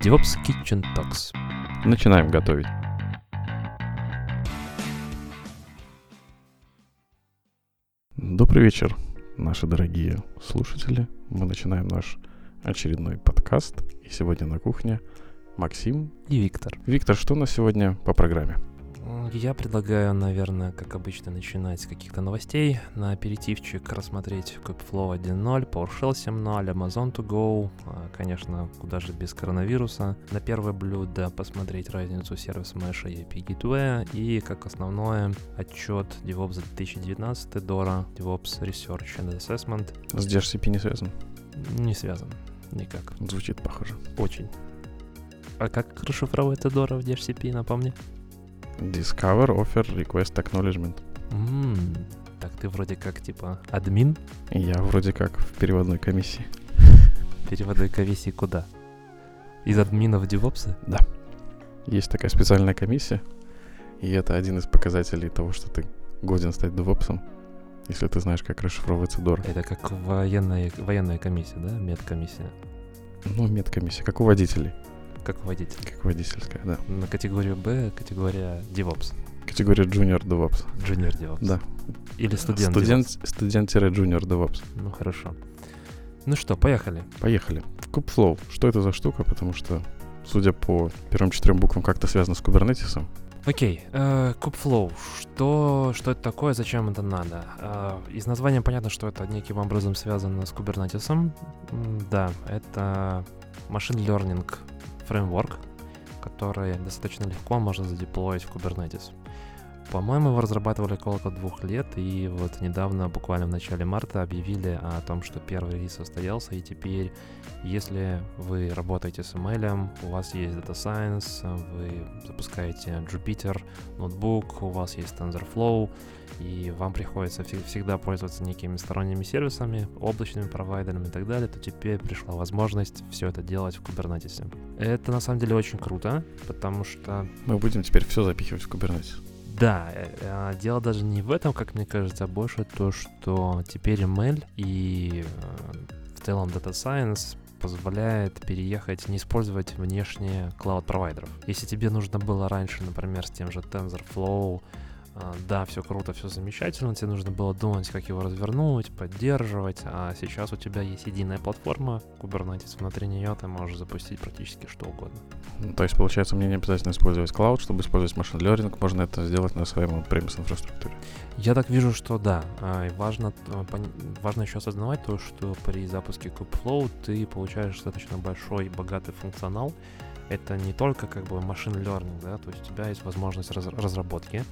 DevOps Kitchen Talks. Начинаем готовить. Добрый вечер, наши дорогие слушатели. Мы начинаем наш очередной подкаст. И сегодня на кухне Максим и Виктор. Виктор, что у нас сегодня по программе? Я предлагаю, наверное, как обычно, начинать с каких-то новостей. На аперитивчик рассмотреть Kubeflow 1.0, PowerShell 7.0, Amazon to Go, а, конечно, куда же без коронавируса. На первое блюдо посмотреть разницу сервиса Mesh и API Gateway. И как основное отчет DevOps за 2019 DORA, DevOps Research and Assessment. С DHCP не связан? Не связан. Никак. Звучит похоже. Очень. А как расшифровывается DORA в DHCP, напомни? Discover Offer Request Acknowledgement. Mm, так ты вроде как типа админ? Я вроде как в переводной комиссии. Переводной комиссии куда? Из админов DevOps? Да. Есть такая специальная комиссия, и это один из показателей того, что ты годен стать DevOps, если ты знаешь, как расшифровывается DOR. Это как военная, военная комиссия, да? Медкомиссия. Ну, медкомиссия, как у водителей как водитель. Как водительская, да. На категорию Б категория DevOps. Категория Junior DevOps. Junior DevOps. Да. Или студент Студент, студент-junior DevOps. Ну, хорошо. Ну что, поехали. Поехали. Kubeflow. Что это за штука? Потому что, судя по первым четырем буквам, как-то связано с Kubernetes. Окей, okay. uh, Kubeflow. Что, что это такое, зачем это надо? Uh, из названия понятно, что это неким образом связано с Kubernetes. Да, это машин learning фреймворк, который достаточно легко можно задеплоить в Kubernetes. По-моему, его разрабатывали около двух лет, и вот недавно, буквально в начале марта, объявили о том, что первый релиз состоялся, и теперь, если вы работаете с ML, у вас есть Data Science, вы запускаете Jupyter ноутбук, у вас есть TensorFlow, и вам приходится всегда пользоваться некими сторонними сервисами, облачными провайдерами и так далее, то теперь пришла возможность все это делать в Kubernetes. Это на самом деле очень круто, потому что... Мы будем теперь все запихивать в Kubernetes. Да, э, а, дело даже не в этом, как мне кажется, а больше то, что теперь ML и э, в целом Data Science позволяет переехать, не использовать внешние клауд-провайдеров. Если тебе нужно было раньше, например, с тем же TensorFlow, да, все круто, все замечательно, тебе нужно было думать, как его развернуть, поддерживать, а сейчас у тебя есть единая платформа Kubernetes, внутри нее ты можешь запустить практически что угодно. Ну, то есть, получается, мне не обязательно использовать клауд, чтобы использовать машин learning, можно это сделать на своем премис инфраструктуре. Я так вижу, что да. А, и важно, важно еще осознавать то, что при запуске Kubeflow ты получаешь достаточно большой, богатый функционал. Это не только как бы машин learning, да, то есть у тебя есть возможность раз разработки,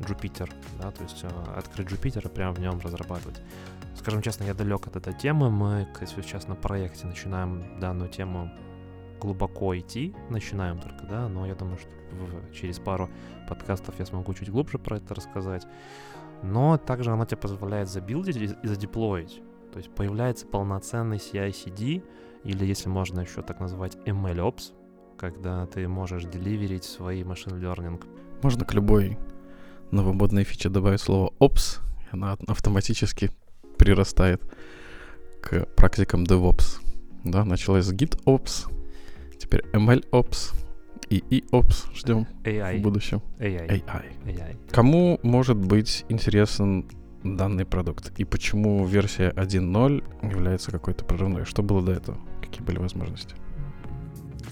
Jupyter, да, то есть э, открыть Jupyter и прямо в нем разрабатывать. Скажем честно, я далек от этой темы. Мы, сейчас на проекте начинаем данную тему глубоко идти, начинаем только, да, но я думаю, что через пару подкастов я смогу чуть глубже про это рассказать. Но также она тебе позволяет забилдить и задеплоить. То есть появляется полноценный CI-CD, или если можно еще так назвать MLOps, когда ты можешь деливерить свои машин learning. Можно к любой новомодная фича добавить слово ops, и она автоматически прирастает к практикам DevOps. Да, началось с GitOps, теперь MLOps и EOps ждем AI. в будущем. AI. AI. AI. Кому может быть интересен данный продукт? И почему версия 1.0 является какой-то прорывной? Что было до этого? Какие были возможности?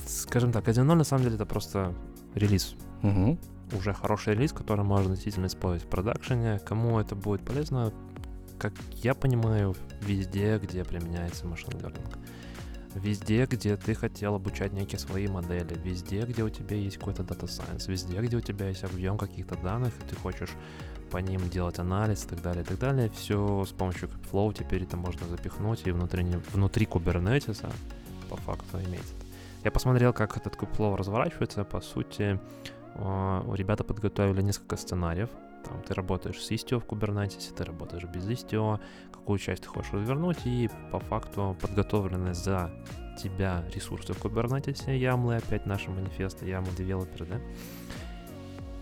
Скажем так, 1.0 на самом деле это просто релиз. Угу уже хороший релиз, который можно действительно использовать в продакшене. Кому это будет полезно, как я понимаю, везде, где применяется машин learning. Везде, где ты хотел обучать некие свои модели, везде, где у тебя есть какой-то data science, везде, где у тебя есть объем каких-то данных, и ты хочешь по ним делать анализ и так далее, и так далее, все с помощью Flow теперь это можно запихнуть и внутри, внутри Kubernetes по факту иметь. Я посмотрел, как этот Kubeflow разворачивается, по сути, а, ребята подготовили несколько сценариев. Там ты работаешь с Istio в Kubernetes, ты работаешь без Istio, какую часть ты хочешь развернуть, и по факту подготовлены за тебя ресурсы в Kubernetes, YAML, опять наши манифесты, YAML девелоперы, да?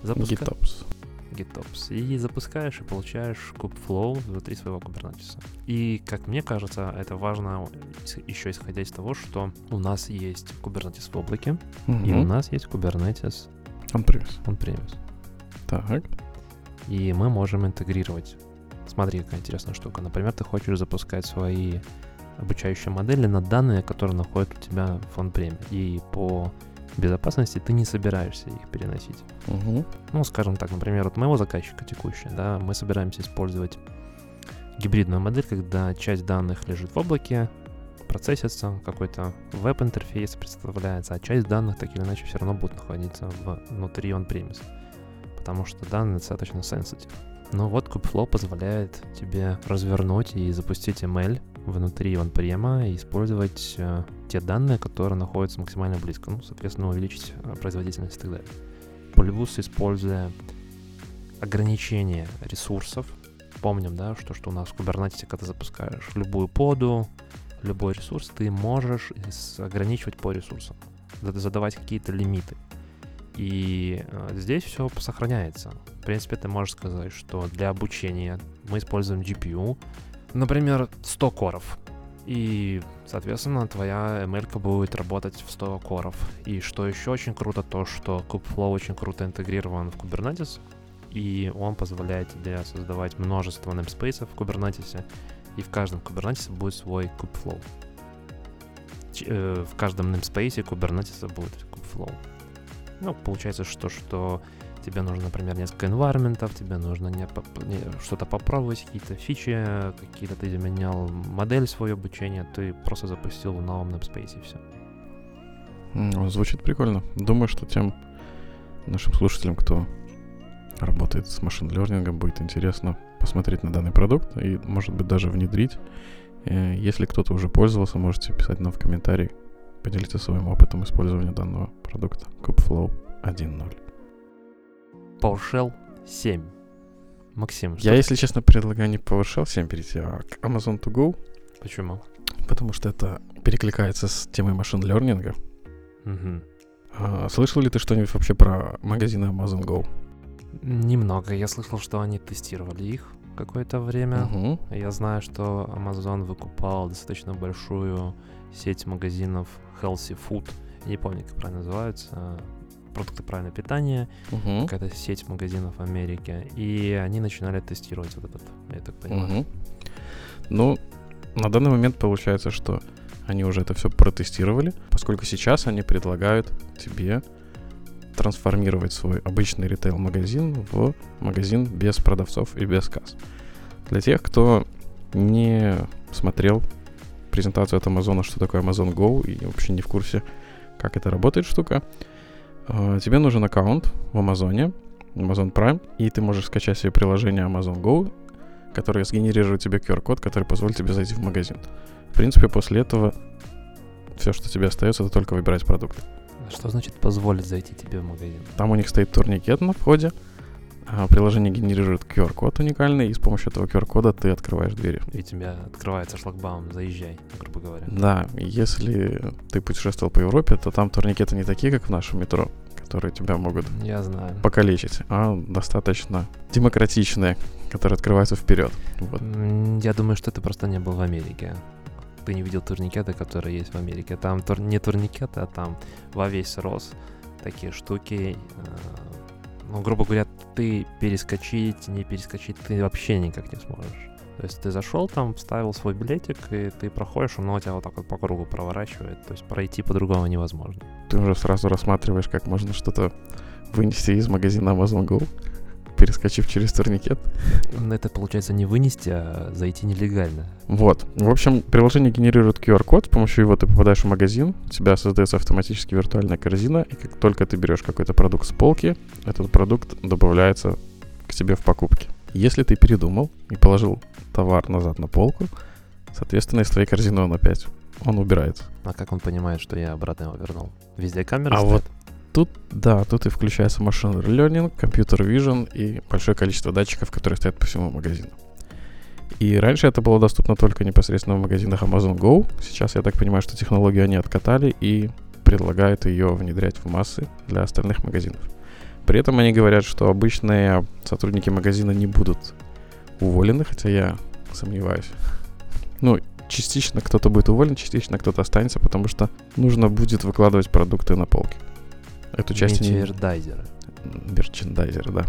Запуска... GitOps. GitOps, и запускаешь и получаешь kubeflow внутри своего Kubernetes. И, как мне кажется, это важно еще исходя из того, что у нас есть Kubernetes в облаке, Мгм. и у нас есть Kubernetes On-premise. on-premise. Так. И мы можем интегрировать. Смотри, какая интересная штука. Например, ты хочешь запускать свои обучающие модели на данные, которые находят у тебя в on И по безопасности ты не собираешься их переносить. Мгм. Ну, скажем так, например, от моего заказчика текущего, да, мы собираемся использовать гибридную модель, когда часть данных лежит в облаке, процессится, какой-то веб-интерфейс представляется, а часть данных так или иначе все равно будет находиться внутри on-premise, потому что данные достаточно sensitive. Но вот Kubeflow позволяет тебе развернуть и запустить ML внутри on и использовать э, те данные, которые находятся максимально близко, ну, соответственно, увеличить э, производительность и так далее. Плюс, используя ограничение ресурсов, помним, да, что, что у нас в Kubernetes, когда запускаешь любую поду, любой ресурс, ты можешь с- ограничивать по ресурсам, зад- задавать какие-то лимиты. И э, здесь все сохраняется. В принципе, ты можешь сказать, что для обучения мы используем GPU, например, 100 коров. И, соответственно, твоя ML будет работать в 100 коров. И что еще очень круто, то, что Kubeflow очень круто интегрирован в Kubernetes, и он позволяет тебе создавать множество namespace в Kubernetes, и в каждом Kubernetes будет свой Kubeflow. Э, в каждом namespace Kubernetes будет Kubeflow. Ну, получается, что, что тебе нужно, например, несколько environmentов, тебе нужно не не- что-то попробовать, какие-то фичи, какие-то ты изменял модель свое обучения, ты просто запустил в новом namespace и все. М, Звучит прикольно. Думаю, что тем нашим слушателям, кто работает с машин лернингом, будет интересно посмотреть на данный продукт и, может быть, даже внедрить. Э, Если кто-то уже пользовался, можете писать нам в комментарии, поделиться своим опытом использования данного продукта. Kubeflow 1.0. PowerShell 7. Максим, Я, что- если честно, предлагаю не PowerShell 7 перейти, а к Amazon to Go, почему? потому что это перекликается с темой машин лернинга. Мгм. А, слышал ли ты что-нибудь вообще про магазины Amazon Go? Немного. Я слышал, что они тестировали их какое-то время. Мгм. Я знаю, что Amazon выкупал достаточно большую сеть магазинов Healthy Food. Я не помню, как правильно называются. Продукты правильного питания. Мгм. Какая-то сеть магазинов в Америке. И они начинали тестировать вот этот, я так понимаю. Мгм. Ну, на данный момент получается, что они уже это все протестировали, поскольку сейчас они предлагают тебе трансформировать свой обычный ритейл-магазин в магазин без продавцов и без касс. Для тех, кто не смотрел презентацию от Амазона, что такое Amazon Go, и вообще не в курсе, как это работает штука, э, тебе нужен аккаунт в Амазоне, Amazon Prime, и ты можешь скачать себе приложение Amazon Go, которое сгенерирует тебе QR-код, который позволит тебе зайти в магазин. В принципе, после этого все, что тебе остается, это только выбирать продукты. Что значит позволить зайти тебе в магазин? Там у них стоит турникет на входе, а приложение генерирует QR-код уникальный, и с помощью этого QR-кода ты открываешь двери. И тебя открывается шлагбаум, заезжай, грубо говоря. Да, если ты путешествовал по Европе, то там турникеты не такие, как в нашем метро, которые тебя могут Я знаю. покалечить, а достаточно демократичные, которые открываются вперед. Вот. Я думаю, что ты просто не был в Америке. Ты не видел турникеты, которые есть в Америке. Там тур- не турникеты, а там во весь рост такие штуки. э, Ну, грубо говоря, ты перескочить, не перескочить, ты вообще никак не сможешь. То есть ты зашел там, вставил свой билетик, и ты проходишь, оно тебя вот так вот по кругу проворачивает. То есть пройти по-другому невозможно. Ты уже сразу рассматриваешь, как можно что-то вынести из магазина Amazon Go, перескочив через турникет. Ну, Это получается не вынести, а зайти нелегально. Вот. В общем, приложение генерирует QR-код, с помощью его ты попадаешь в магазин, у тебя создается автоматически виртуальная корзина, и как только ты берешь какой-то продукт с полки, этот продукт добавляется к тебе в покупке. Если ты передумал и положил товар назад на полку, соответственно, из твоей корзины он опять, он убирается. А как он понимает, что я обратно его вернул? Везде камера А стоит? вот Тут, да, тут и включается машин learning, компьютер vision и большое количество датчиков, которые стоят по всему магазину. И раньше это было доступно только непосредственно в магазинах Amazon Go. Сейчас я так понимаю, что технологию они откатали и предлагают ее внедрять в массы для остальных магазинов. При этом они говорят, что обычные сотрудники магазина не будут уволены, хотя я сомневаюсь. Ну, частично кто-то будет уволен, частично кто-то останется, потому что нужно будет выкладывать продукты на полки. Эту часть они... Мерчендайзеры. Мерчендайзеры, да.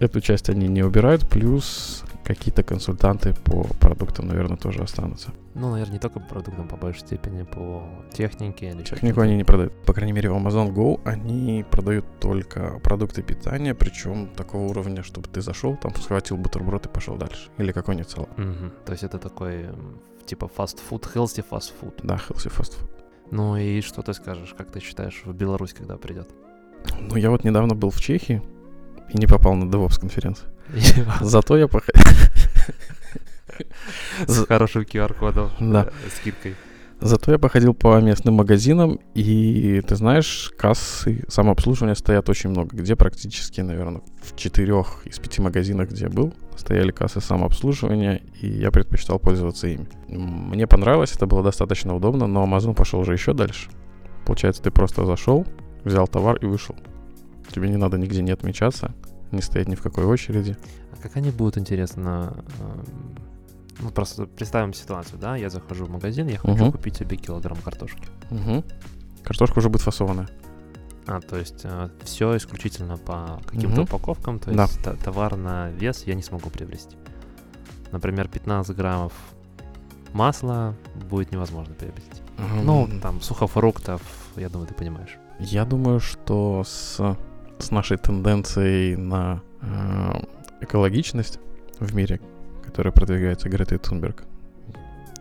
Эту часть они не убирают, плюс какие-то консультанты по продуктам, наверное, тоже останутся. Ну, наверное, не только по продуктам, по большей степени по технике или Технику они не продают. По крайней мере, в Amazon Go они продают только продукты питания, причем такого уровня, чтобы ты зашел, там схватил бутерброд и пошел дальше. Или какой-нибудь салат. Мгм. То есть это такой типа фастфуд, healthy фастфуд. Да, healthy fast food. Ну и что ты скажешь, как ты считаешь, в Беларусь когда придет? Ну, я вот недавно был в Чехии и не попал на DevOps конференцию. Зато я пох... С хорошим QR-кодом, Да. э, скидкой. Зато я походил по местным магазинам, и ты знаешь, кассы самообслуживания стоят очень много. Где практически, наверное, в четырех из пяти магазинах, где я был, стояли кассы самообслуживания, и я предпочитал пользоваться ими. Мне понравилось, это было достаточно удобно, но Amazon пошел уже еще дальше. Получается, ты просто зашел, взял товар и вышел. Тебе не надо нигде не отмечаться, не стоять ни в какой очереди. А как они будут, интересно, эм, ну просто представим ситуацию, да, я захожу в магазин, я хочу Мгм. купить себе килограмм картошки. Мгм. Картошка уже будет фасованная. А, то есть все исключительно по каким-то Мгм. упаковкам, то Да. есть та- товар на вес я не смогу приобрести. Например, 15 граммов масла будет невозможно приобрести. Ну, М, там, сухофруктов, я думаю, ты понимаешь. Я думаю, что с, с нашей тенденцией на э, экологичность в мире, которая продвигается Гретой Тунберг,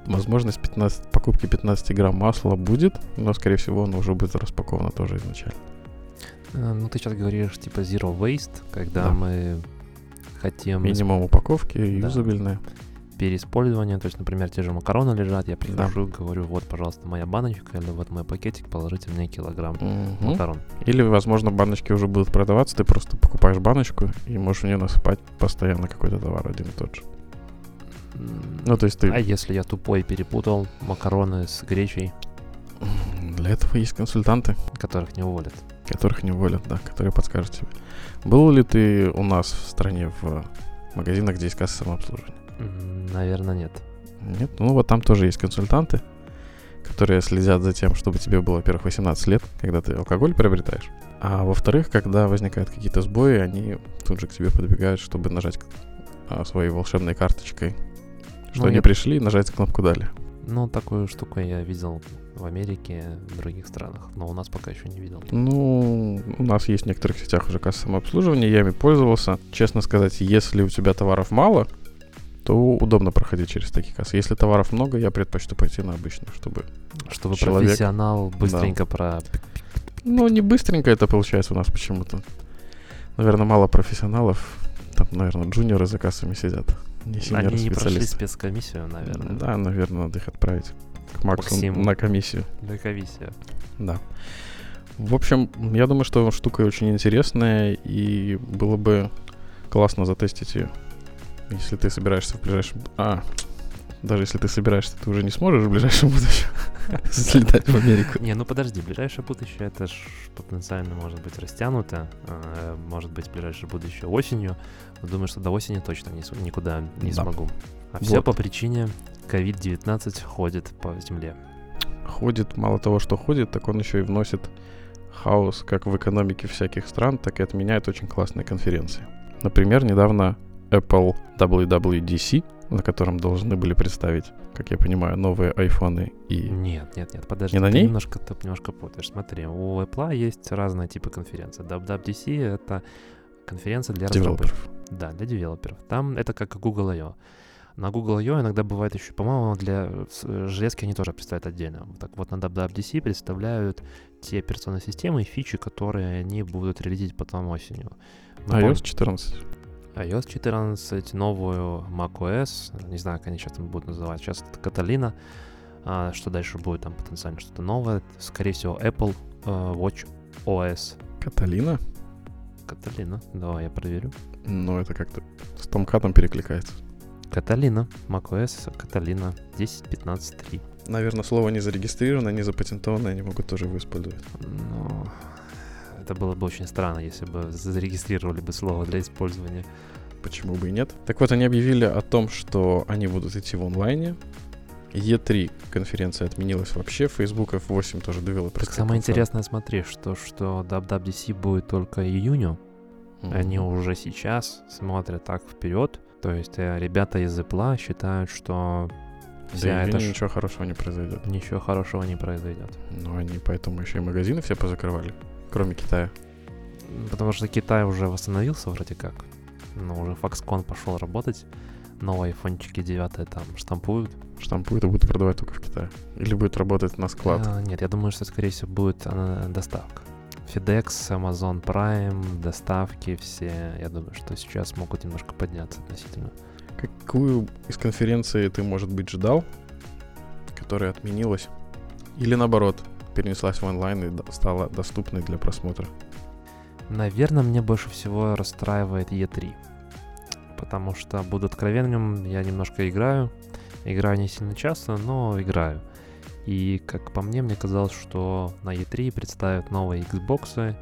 возможность 15, покупки 15 грамм масла будет, но, скорее всего, оно уже будет распаковано тоже изначально. Э, Ну, ты сейчас говоришь, типа, zero waste, когда Да. мы хотим Минимум упаковки, Да. юзабельные. переиспользования, то есть, например, те же макароны лежат, я прихожу, говорю, вот, пожалуйста, моя баночка, или вот мой пакетик, положите мне килограмм Мгм. макарон. Или, возможно, баночки уже будут продаваться, ты просто покупаешь баночку и можешь в нее насыпать постоянно какой-то товар один и тот же. Ну, то есть ты... А если я тупой перепутал макароны с гречей, Для этого есть консультанты. которых не уволят? которых не уволят, да, которые подскажут тебе. Был ли ты у нас в стране в магазинах, где есть касса самообслуживания? Наверное, нет. Нет? Ну вот там тоже есть консультанты, которые следят за тем, чтобы тебе было, во-первых, 18 лет, когда ты алкоголь приобретаешь, а во-вторых, когда возникают какие-то сбои, они тут же к тебе подбегают, чтобы нажать а, своей волшебной карточкой, что Ну, они я- пришли, нажать кнопку «Далее». Ну, такую штуку я видел в Америке, в других странах, но у нас пока еще не видел. Ну, у нас есть в некоторых сетях уже касса самообслуживания, я ими пользовался. Честно сказать, если у тебя товаров мало, то удобно проходить через такие кассы. Если товаров много, я предпочту пойти на обычную, чтобы... Чтобы Человек- профессионал быстренько про... Ну, не быстренько это получается у нас почему-то. Наверное, мало профессионалов. Там, наверное, джуниоры за кассами сидят. Синьоры Они не прошли спецкомиссию, наверное. Да, наверное, надо их отправить к Максу Максиму. на комиссию. Да, комиссия. Да. В общем, я думаю, что штука очень интересная, и было бы классно затестить ее. Если ты собираешься в ближайшем... А, даже если ты собираешься, ты уже не сможешь в ближайшем будущем слетать в Америку. Не, ну подожди, ближайшее будущее это ж потенциально может быть растянуто, э, может быть ближайшее будущее осенью. Думаю, что до осени точно никуда не Да. смогу. А все по причине COVID-19 ходит по земле. Ходит, мало того, что ходит, так он еще и вносит хаос как в экономике всяких стран, так и отменяет очень классные конференции. Например, недавно Apple WWDC, на котором должны были представить, как я понимаю, новые айфоны и... Нет, нет, нет, подожди, Не на ты ней? немножко, ты немножко путаешь. Смотри, у Apple есть разные типы конференций. WWDC — это конференция для разработчиков. Да, для девелоперов. Там это как Google I.O. На Google I.O. иногда бывает еще, по-моему, для железки они тоже представляют отдельно. Так вот, на WWDC представляют те операционные системы и фичи, которые они будут релизить потом осенью. Помним- iOS 14. iOS 14, новую macOS, не знаю, как они сейчас там будут называть, сейчас это Каталина, А, что дальше будет там потенциально что-то новое, скорее всего Apple э, Watch OS. Каталина? Каталина, давай я проверю. Ну, это как-то с Томкатом перекликается. Каталина, macOS, Каталина, 10.15.3. Наверное, слово не зарегистрировано, не запатентовано, они могут тоже его использовать. Ну, Это было бы очень странно, если бы зарегистрировали бы слово для использования. Почему бы и нет? Так вот, они объявили о том, что они будут идти в онлайне. E3 конференция отменилась вообще, Facebook F8 тоже девелопер. Так самое интересное, смотри, что, что WWDC будет только июню. Mm-hmm. Они уже сейчас смотрят так вперед. То есть э, ребята из Apple считают, что вся да эта... ничего хорошего не произойдет. Ничего хорошего не произойдет. Ну, они поэтому еще и магазины все позакрывали, кроме Китая. Потому что Китай уже восстановился вроде как. Но уже Foxconn пошел работать. Новые айфончики 9 там штампуют. Штампуют и будут продавать только в Китае. Или будет работать на склад? А, нет, я думаю, что, скорее всего, будет она, доставка. FedEx, Amazon Prime, доставки все, я думаю, что сейчас могут немножко подняться относительно. Какую из конференций ты, может быть, ждал, которая отменилась? Или наоборот, перенеслась в онлайн и стала доступной для просмотра? Наверное, мне больше всего расстраивает E3. Потому что, буду откровенным, я немножко играю. Играю не сильно часто, но играю. И, как по мне, мне казалось, что на E3 представят новые Xbox,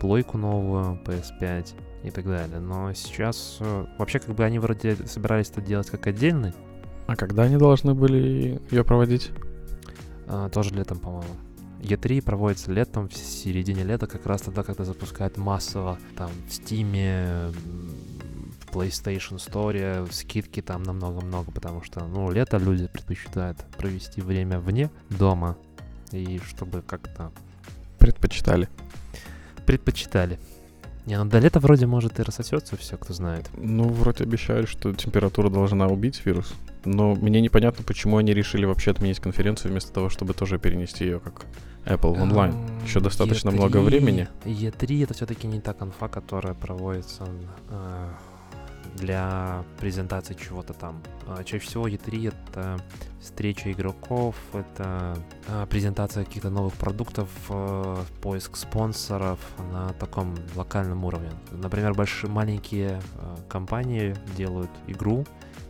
плойку новую, PS5 и так далее. Но сейчас э, вообще как бы они вроде собирались это делать как отдельный. А когда они должны были ее проводить? А, тоже летом, по-моему. E3 проводится летом, в середине лета, как раз тогда, когда запускают массово там в Steam, в PlayStation Store, скидки там намного-много, потому что, ну, лето люди предпочитают провести время вне дома, и чтобы как-то... Предпочитали. Предпочитали. Не, ну до лета вроде может и рассосется все, кто знает. Ну, вроде обещали, что температура должна убить вирус. Но мне непонятно, почему они решили вообще отменить конференцию вместо того, чтобы тоже перенести ее как Apple в онлайн. Еще достаточно E3, много времени. E3 это все-таки не та конфа, которая проводится э, для презентации чего-то там. А, чаще всего E3 это встреча игроков, это а, презентация каких-то новых продуктов, а, поиск спонсоров на таком локальном уровне. Например, большие маленькие компании делают игру,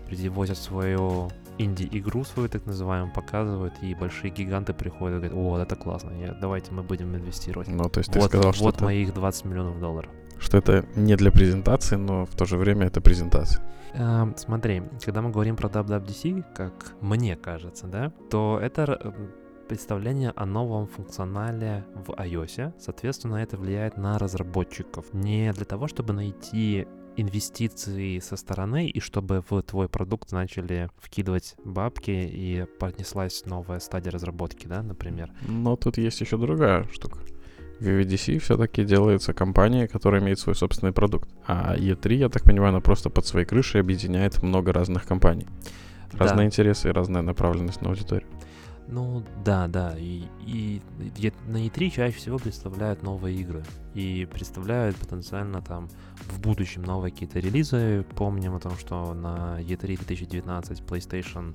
привозят свою инди-игру свою, так называемую, показывают, и большие гиганты приходят и говорят, о, это классно, я, давайте мы будем инвестировать. Ну, то есть вот, ты сказал, что Вот ты... моих 20 миллионов долларов что это не для презентации, но в то же время это презентация. Uh, смотри, когда мы говорим про WWDC, как мне кажется, да, то это представление о новом функционале в iOS. Соответственно, это влияет на разработчиков. Не для того, чтобы найти инвестиции со стороны, и чтобы в твой продукт начали вкидывать бабки и понеслась новая стадия разработки, да, например. Но тут есть еще другая штука. VVDC все-таки делается компания, которая имеет свой собственный продукт. А E3, я так понимаю, она просто под своей крышей объединяет много разных компаний. Разные да. интересы и разная направленность на аудиторию. Ну да, да. И, и, и на E3 чаще всего представляют новые игры. И представляют потенциально там в будущем новые какие-то релизы. Помним о том, что на E3 2019 PlayStation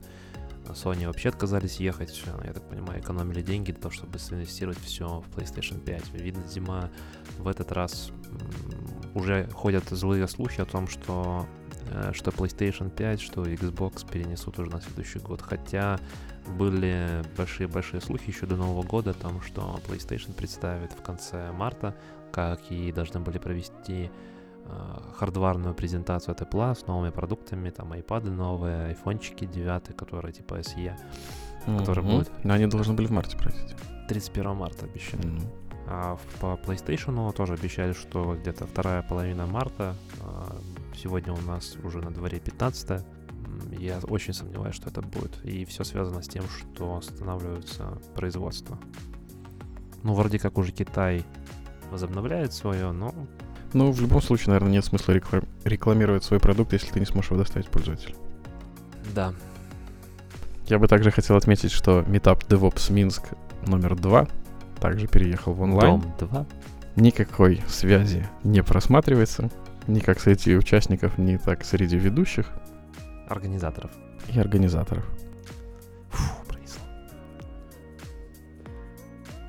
Sony вообще отказались ехать, я так понимаю, экономили деньги для того, чтобы инвестировать все в PlayStation 5. Видно, зима в этот раз уже ходят злые слухи о том, что э, что PlayStation 5, что Xbox перенесут уже на следующий год. Хотя были большие-большие слухи еще до Нового года о том, что PlayStation представит в конце марта, как и должны были провести Э, хардварную презентацию от Apple с новыми продуктами, там iPad новые, айфончики 9, которые типа SE, mm-hmm. которые будут. Но они должны были в марте пройти. 31 марта обещали. Mm-hmm. А по PlayStation тоже обещали, что где-то вторая половина марта. А, сегодня у нас уже на дворе 15 я очень сомневаюсь, что это будет. И все связано с тем, что останавливается производство. Ну, вроде как уже Китай возобновляет свое, но ну, в любом случае, наверное, нет смысла реклам- рекламировать свой продукт, если ты не сможешь его доставить пользователю. Да. Я бы также хотел отметить, что Meetup DevOps Минск номер два также переехал в онлайн. Дом 2. Никакой связи не просматривается, ни как среди участников, ни так среди ведущих. Организаторов. И организаторов.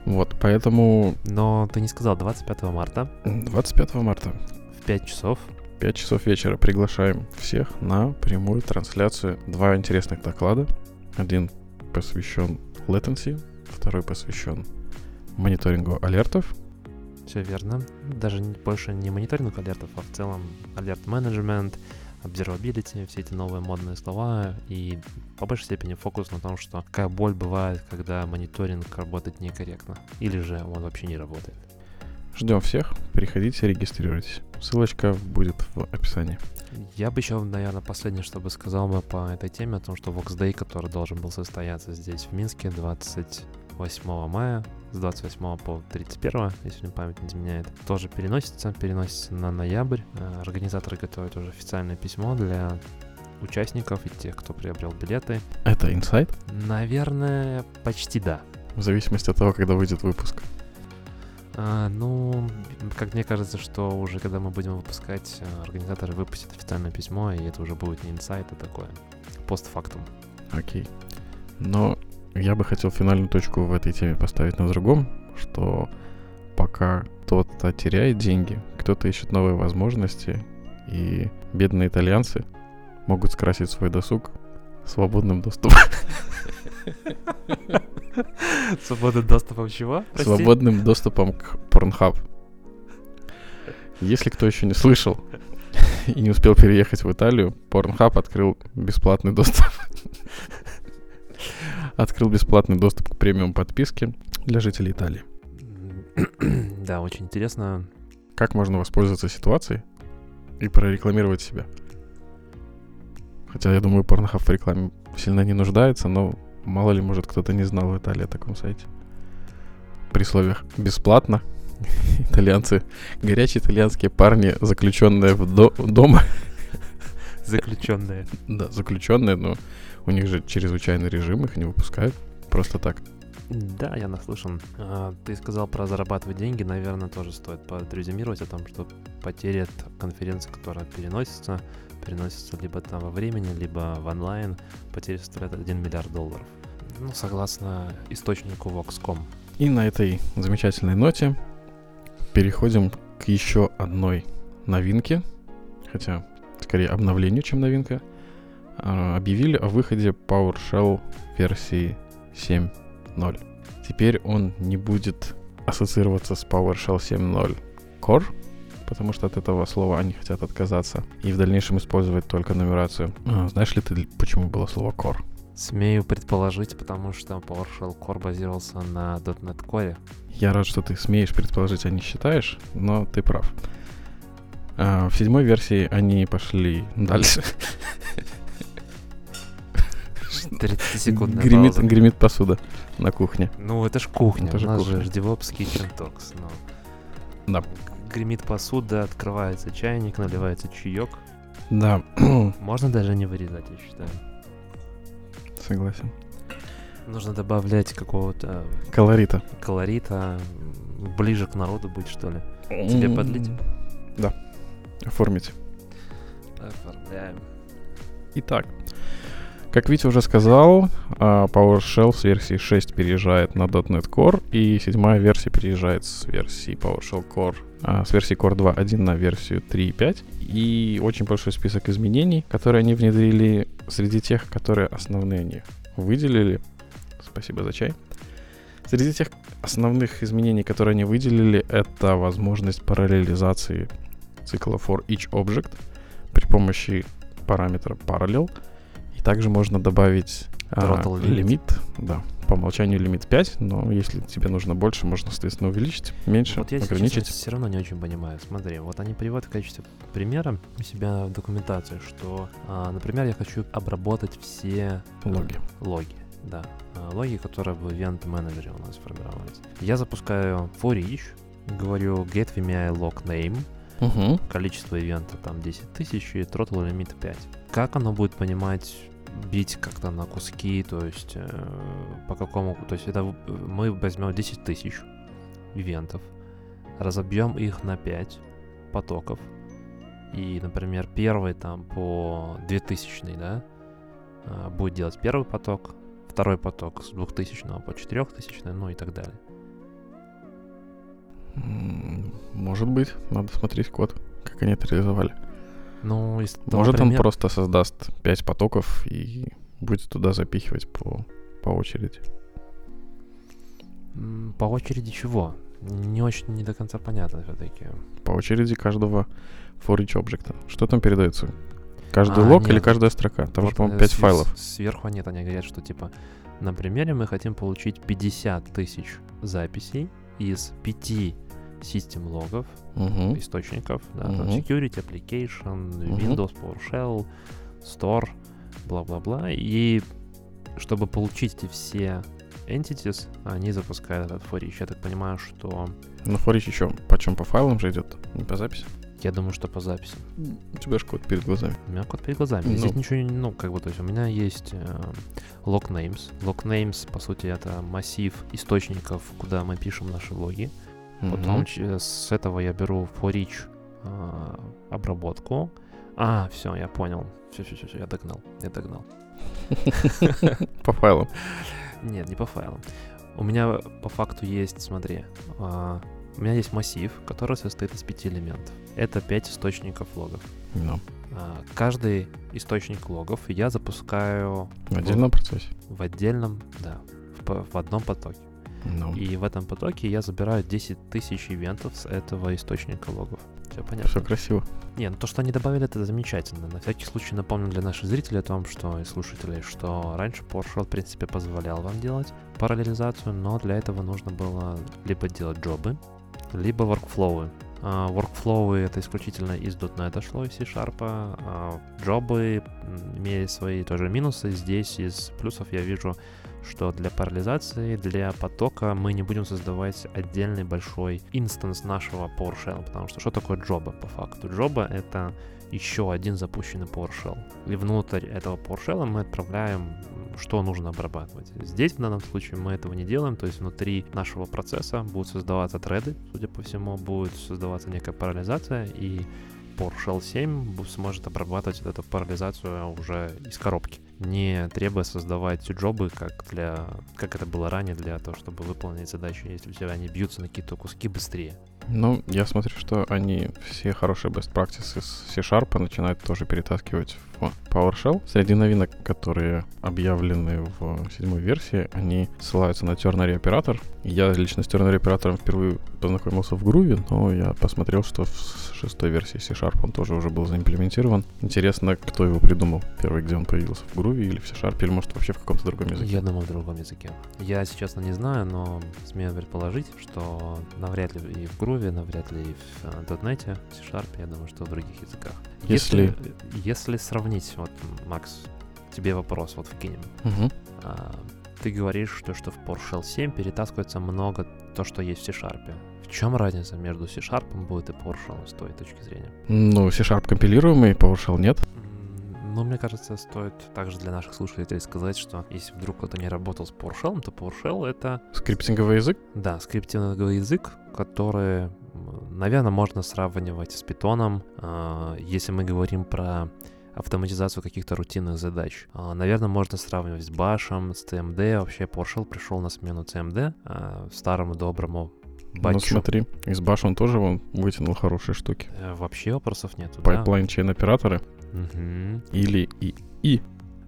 Вот, поэтому... Но ты не сказал 25 марта. 25 марта. В 5 часов. 5 часов вечера приглашаем всех на прямую трансляцию. Два интересных доклада. Один посвящен latency, второй посвящен мониторингу алертов. Все верно. Даже больше не мониторинг алертов, а в целом алерт менеджмент, observability, все эти новые модные слова и по большей степени фокус на том, что какая боль бывает, когда мониторинг работает некорректно или же он вообще не работает. Ждем всех. Переходите, регистрируйтесь. Ссылочка будет в описании. Я бы еще, наверное, последнее, что бы сказал бы по этой теме, о том, что Vox Day, который должен был состояться здесь, в Минске, 28 мая, с 28 по 31, если мне память не изменяет, тоже переносится, переносится на ноябрь. Э, Организаторы готовят уже официальное письмо для участников и тех, кто приобрел билеты. Это инсайт, Наверное, почти да. в зависимости от того, когда выйдет выпуск. А, ну, как мне кажется, что уже когда мы будем выпускать, э, организаторы выпустят официальное письмо, и это уже будет не инсайт, а такое постфактум. Окей. Но я бы хотел финальную точку в этой теме поставить на другом, что пока кто-то теряет деньги, кто-то ищет новые возможности, и бедные итальянцы могут скрасить свой досуг свободным доступом, Свобода доступа чего? свободным доступом к Pornhub. Если кто еще не слышал и не успел переехать в Италию, Pornhub открыл бесплатный доступ. Открыл бесплатный доступ к премиум подписке для жителей Италии. Да, очень интересно. Как можно воспользоваться ситуацией и прорекламировать себя? Хотя, я думаю, Pornhub в рекламе сильно не нуждается, но мало ли, может, кто-то не знал в Италии о таком сайте. При словиях «бесплатно» итальянцы, горячие итальянские парни, заключенные в до- дома, Заключенные. да, заключенные, но у них же чрезвычайный режим, их не выпускают просто так. Да, я наслышан. А, Ты сказал про зарабатывать деньги. Наверное, тоже стоит подрезюмировать о том, что потери от конференции, которая переносится, переносится либо там во времени, либо в онлайн, потери составляют 1 миллиард долларов. Ну, согласно источнику Vox.com. И на этой замечательной ноте переходим к еще одной новинке, хотя скорее обновлению, чем новинка. А, Объявили о выходе PowerShell версии 7.0. Теперь он не будет ассоциироваться с PowerShell 7.0 Core, потому что от этого слова они хотят отказаться, и в дальнейшем использовать только нумерацию. А, знаешь ли ты, почему было слово Core? Смею предположить, потому что PowerShell Core базировался на .NET Core. Я рад, что ты смеешь предположить, а не считаешь, но ты прав. А, в седьмой версии они пошли дальше. 30 секундная Гремит, пауза. гремит посуда на кухне. Ну, это ж кухня. Это же У нас кухня. же DevOps Kitchen Talks. Ну, Да. гремит посуда, открывается чайник, наливается чаек. Да, Можно даже не вырезать, я считаю. согласен. Нужно добавлять какого-то Колорита. колорита, ближе к народу быть, что ли. Тебе подлить? Да. Оформить. Оформляем. Итак, как Витя уже сказал, а, PowerShell с версии 6 переезжает на .NET Core, и седьмая версия переезжает с версии PowerShell Core, а, с версии Core 2.1 на версию 3.5. И очень большой список изменений, которые они внедрили среди тех, которые основные они выделили. Спасибо за чай. Среди тех основных изменений, которые они выделили, это возможность параллелизации цикла for each object при помощи параметра parallel. Также можно добавить а, limit. лимит. Да, по умолчанию лимит 5, но если тебе нужно больше, можно, соответственно, увеличить, меньше, Вот я, ограничить. все равно не очень понимаю. Смотри, вот они приводят в качестве примера у себя в документации, что, а, например, я хочу обработать все э, Логи. логи, да. А, Логи, которые в event менеджере у нас формировались. Я запускаю for each, говорю get VMI log name, Мгм. количество ивента там 10 тысяч и throttle лимит 5. Как оно будет понимать бить как-то на куски, то есть э, по какому, то есть это в- мы возьмем 10 тысяч ивентов, разобьем их на 5 потоков, и, например, первый там по 2000, да, э, будет делать первый поток, второй поток с 2000 по 4000, ну и так далее. Может быть, надо смотреть код, как они это реализовали. Ну, из того Может, он примера- просто создаст 5 потоков и будет туда запихивать по, по очереди. По очереди чего? Не очень, не до конца понятно все-таки. По очереди каждого for each объекта. Что там передается? Каждый А, лог нет. или каждая строка? Там Вот, же, по-моему, э, 5 с- файлов. Сверху нет, они говорят, что типа на примере мы хотим получить 50 тысяч записей из 5 систем логов, Мгм. источников, да, там Мгм. security, application, Мгм. Windows, PowerShell, Store, бла-бла-бла. И чтобы получить эти все entities, они запускают этот each. Я так понимаю, что Ну, each еще почем по файлам же идет, не по записи. я думаю, что по записям. У тебя же код перед глазами. У меня код перед глазами. Ну. Здесь ничего не, ну, как бы, то есть у меня есть э, log names. Log names, по сути, это массив источников, куда мы пишем наши логи. Мгм. ч- с этого я беру for each э, обработку. А, все, я понял. Все, все, все, я догнал. Я догнал. По файлам. Нет, не по файлам. У меня по факту есть, смотри, а, у меня есть массив, который состоит из пяти элементов. Это пять источников логов. Ну, А, Каждый источник логов я запускаю в отдельном процессе. в отдельном, да, в одном потоке. Ну, И в этом потоке я забираю 10 тысяч ивентов с этого источника логов. Все понятно? все красиво. Не, ну то, что они добавили, это замечательно. На всякий случай напомню для наших зрителей о том, что и слушателей, что раньше PowerShell, в принципе, позволял вам делать параллелизацию, но для этого нужно было либо делать джобы, либо workflow. А, workflow это исключительно из .NET шло, из C-Sharp. А джобы м, имели свои тоже минусы. Здесь из плюсов я вижу, что для парализации, для потока мы не будем создавать отдельный большой инстанс нашего PowerShell, потому что что такое джоба по факту? Джоба — это еще один запущенный PowerShell. И внутрь этого PowerShell мы отправляем, что нужно обрабатывать. Здесь в данном случае мы этого не делаем, то есть внутри нашего процесса будут создаваться треды, судя по всему, будет создаваться некая парализация, и PowerShell 7 бу- сможет обрабатывать эту парализацию уже из коробки, не требуя создавать джобы, как для, как это было ранее, для того, чтобы выполнить задачи, если у тебя они бьются на какие-то куски быстрее. Ну, я смотрю, что они все хорошие best practices с C-Sharp начинают тоже перетаскивать в PowerShell. Среди новинок, которые объявлены в седьмой версии, они ссылаются на ternary оператор. Я лично с ternary оператором впервые познакомился в Groovy, но я посмотрел, что в шестой версии C-Sharp он тоже уже был заимплементирован. Интересно, кто его придумал первый, где он появился, в Groovy или в C-Sharp, или может вообще в каком-то другом языке. Я думаю, в другом языке. Я, если честно, не знаю, но смею предположить, что навряд ли и в Groovy, навряд ли и в э, .NET, в C-Sharp, я думаю, что в других языках. Если- Если сравнить, вот, Макс, тебе вопрос вот вкинем. Мгм. А, ты говоришь, что, что в PowerShell 7 перетаскивается много то, что есть в C-Sharp. В чем разница между C-Sharp будет и PowerShell с твоей точки зрения? Ну, C-Sharp компилируемый, PowerShell нет. Ну, мне кажется, стоит также для наших слушателей сказать, что если вдруг кто-то не работал с PowerShell, то PowerShell — это, Скриптинговый язык? да, скриптинговый язык, который, наверное, можно сравнивать с Python, а, если мы говорим про автоматизацию каких-то рутинных задач. А, Наверное, можно сравнивать с Bash, с CMD. Вообще PowerShell пришел на смену CMD, а, старому доброму Ну batch у. смотри, из Bash он тоже вон вытянул хорошие штуки. Э, Вообще вопросов нет. да. Или и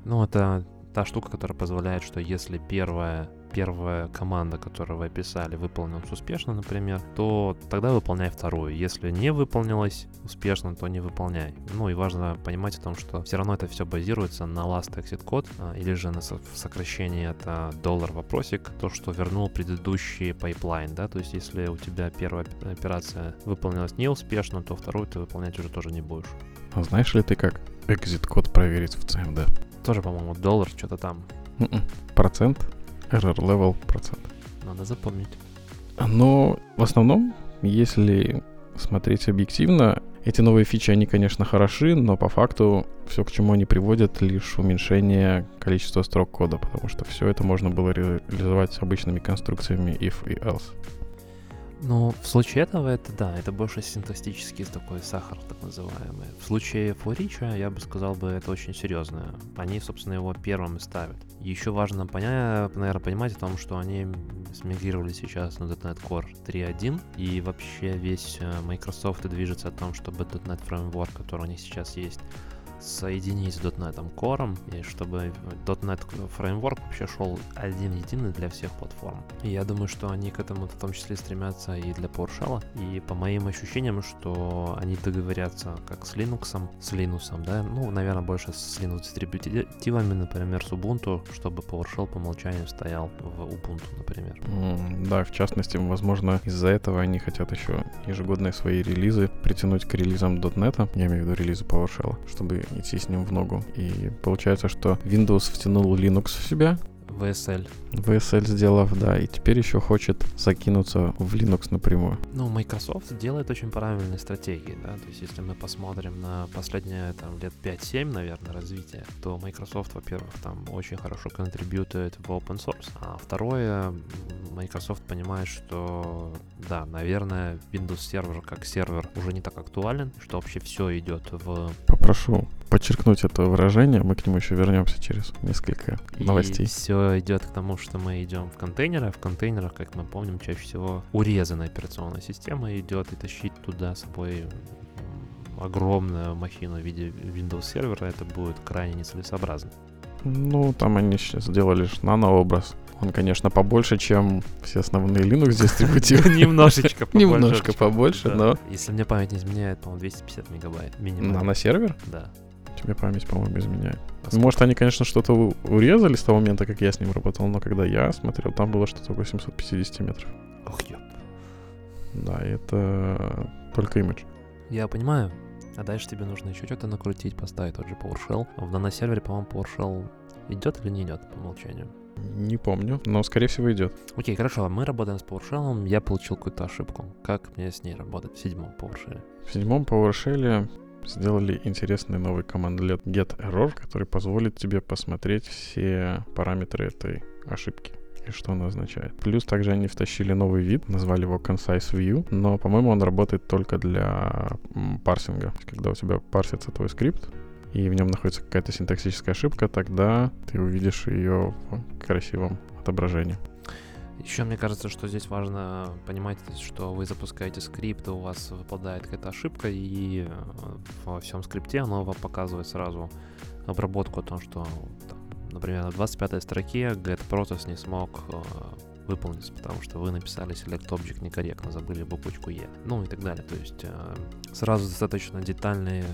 Ну, это та штука, которая позволяет, что если первая, первая команда, которую вы описали, выполнилась успешно, например, то тогда выполняй вторую. Если не выполнилась успешно, то не выполняй. Ну и важно понимать о том, что все равно это все базируется на last exit code, а, или же на сокращении это доллар вопросик, то, что вернул предыдущий pipeline, да, то есть если у тебя первая оп- операция выполнилась неуспешно, то вторую ты выполнять уже тоже не будешь. А знаешь ли ты, как exit код проверить в CMD? Тоже, по-моему, доллар, что-то там. Мгм. Процент, error level процент. Надо запомнить. Но в основном, если смотреть объективно, эти новые фичи, они, конечно, хороши, но по факту все, к чему они приводят, лишь уменьшение количества строк кода, потому что все это можно было ре- реализовать обычными конструкциями if и else. Ну, в случае этого это да, это больше синтаксический такой сахар, так называемый. В случае Флорича, я бы сказал бы, это очень серьезно. Они, собственно, его первым и ставят. Еще важно, поня... наверное, понимать о том, что они смигрировали сейчас на .NET Core 3.1, и вообще весь э, Microsoft движется о том, чтобы .NET Framework, который у них сейчас есть, соединить с .NET Core, и чтобы .NET фреймворк вообще шел один единый для всех платформ. И я думаю, что они к этому в том числе стремятся и для PowerShell. И по моим ощущениям, что они договорятся как с Linux, с Linux, да, ну, наверное, больше с Linux дистрибутивами, например, с Ubuntu, чтобы PowerShell по умолчанию стоял в Ubuntu, например. Mm, да, в частности, возможно, из-за этого они хотят еще ежегодные свои релизы притянуть к релизам .NET, я имею в виду релизы PowerShell, чтобы идти с ним в ногу. И получается, что Windows втянул Linux в себя, VSL. VSL сделав, да, и теперь еще хочет закинуться в Linux напрямую. Ну, Microsoft делает очень правильные стратегии, да, то есть если мы посмотрим на последние там лет 5-7, наверное, развития, то Microsoft, во-первых, там очень хорошо контрибьютует в open source, а второе, Microsoft понимает, что, да, наверное, Windows сервер как сервер уже не так актуален, что вообще все идет в... Попрошу подчеркнуть это выражение, мы к нему еще вернемся через несколько новостей. И все идет к тому, что мы идем в контейнеры. В контейнерах, как мы помним, чаще всего урезанная операционная система идет, и тащить туда с собой огромную махину в виде Windows сервера, это будет крайне нецелесообразно. Ну, там они сейчас сделали лишь нано-образ. Он, конечно, побольше, чем все основные Linux дистрибутивы. Немножечко побольше. Немножко побольше, но... Если мне память не изменяет, по-моему, 250 мегабайт минимум. На сервер? Да. Тебе память, по-моему, изменяет. Посмотрим. Может, они, конечно, что-то урезали с того момента, как я с ним работал, но когда я смотрел, там было что-то около 750 метров. Ох, ёп. Да, это только имидж. Я понимаю. А дальше тебе нужно еще что-то накрутить, поставить тот же PowerShell. В нано-сервере, по-моему, PowerShell идет или не идет по умолчанию? Не помню, но скорее всего идет. Окей, хорошо, мы работаем с PowerShell, я получил какую-то ошибку. Как мне с ней работать в седьмом PowerShell? В седьмом PowerShell сделали интересный новый командлет getError, который позволит тебе посмотреть все параметры этой ошибки и что она означает. Плюс также они втащили новый вид, назвали его Concise View, но, по-моему, он работает только для парсинга. Когда у тебя парсится твой скрипт, и в нем находится какая-то синтаксическая ошибка, тогда ты увидишь ее в красивом отображении. Еще мне кажется, что здесь важно понимать, что вы запускаете скрипт, и у вас выпадает какая-то ошибка, и э, во всем скрипте оно вам показывает сразу обработку о том, что, там, например, на 25 строке getProcess не смог э, выполниться, потому что вы написали select object некорректно, забыли буквочку E, ну и так далее. То есть э, сразу достаточно детальные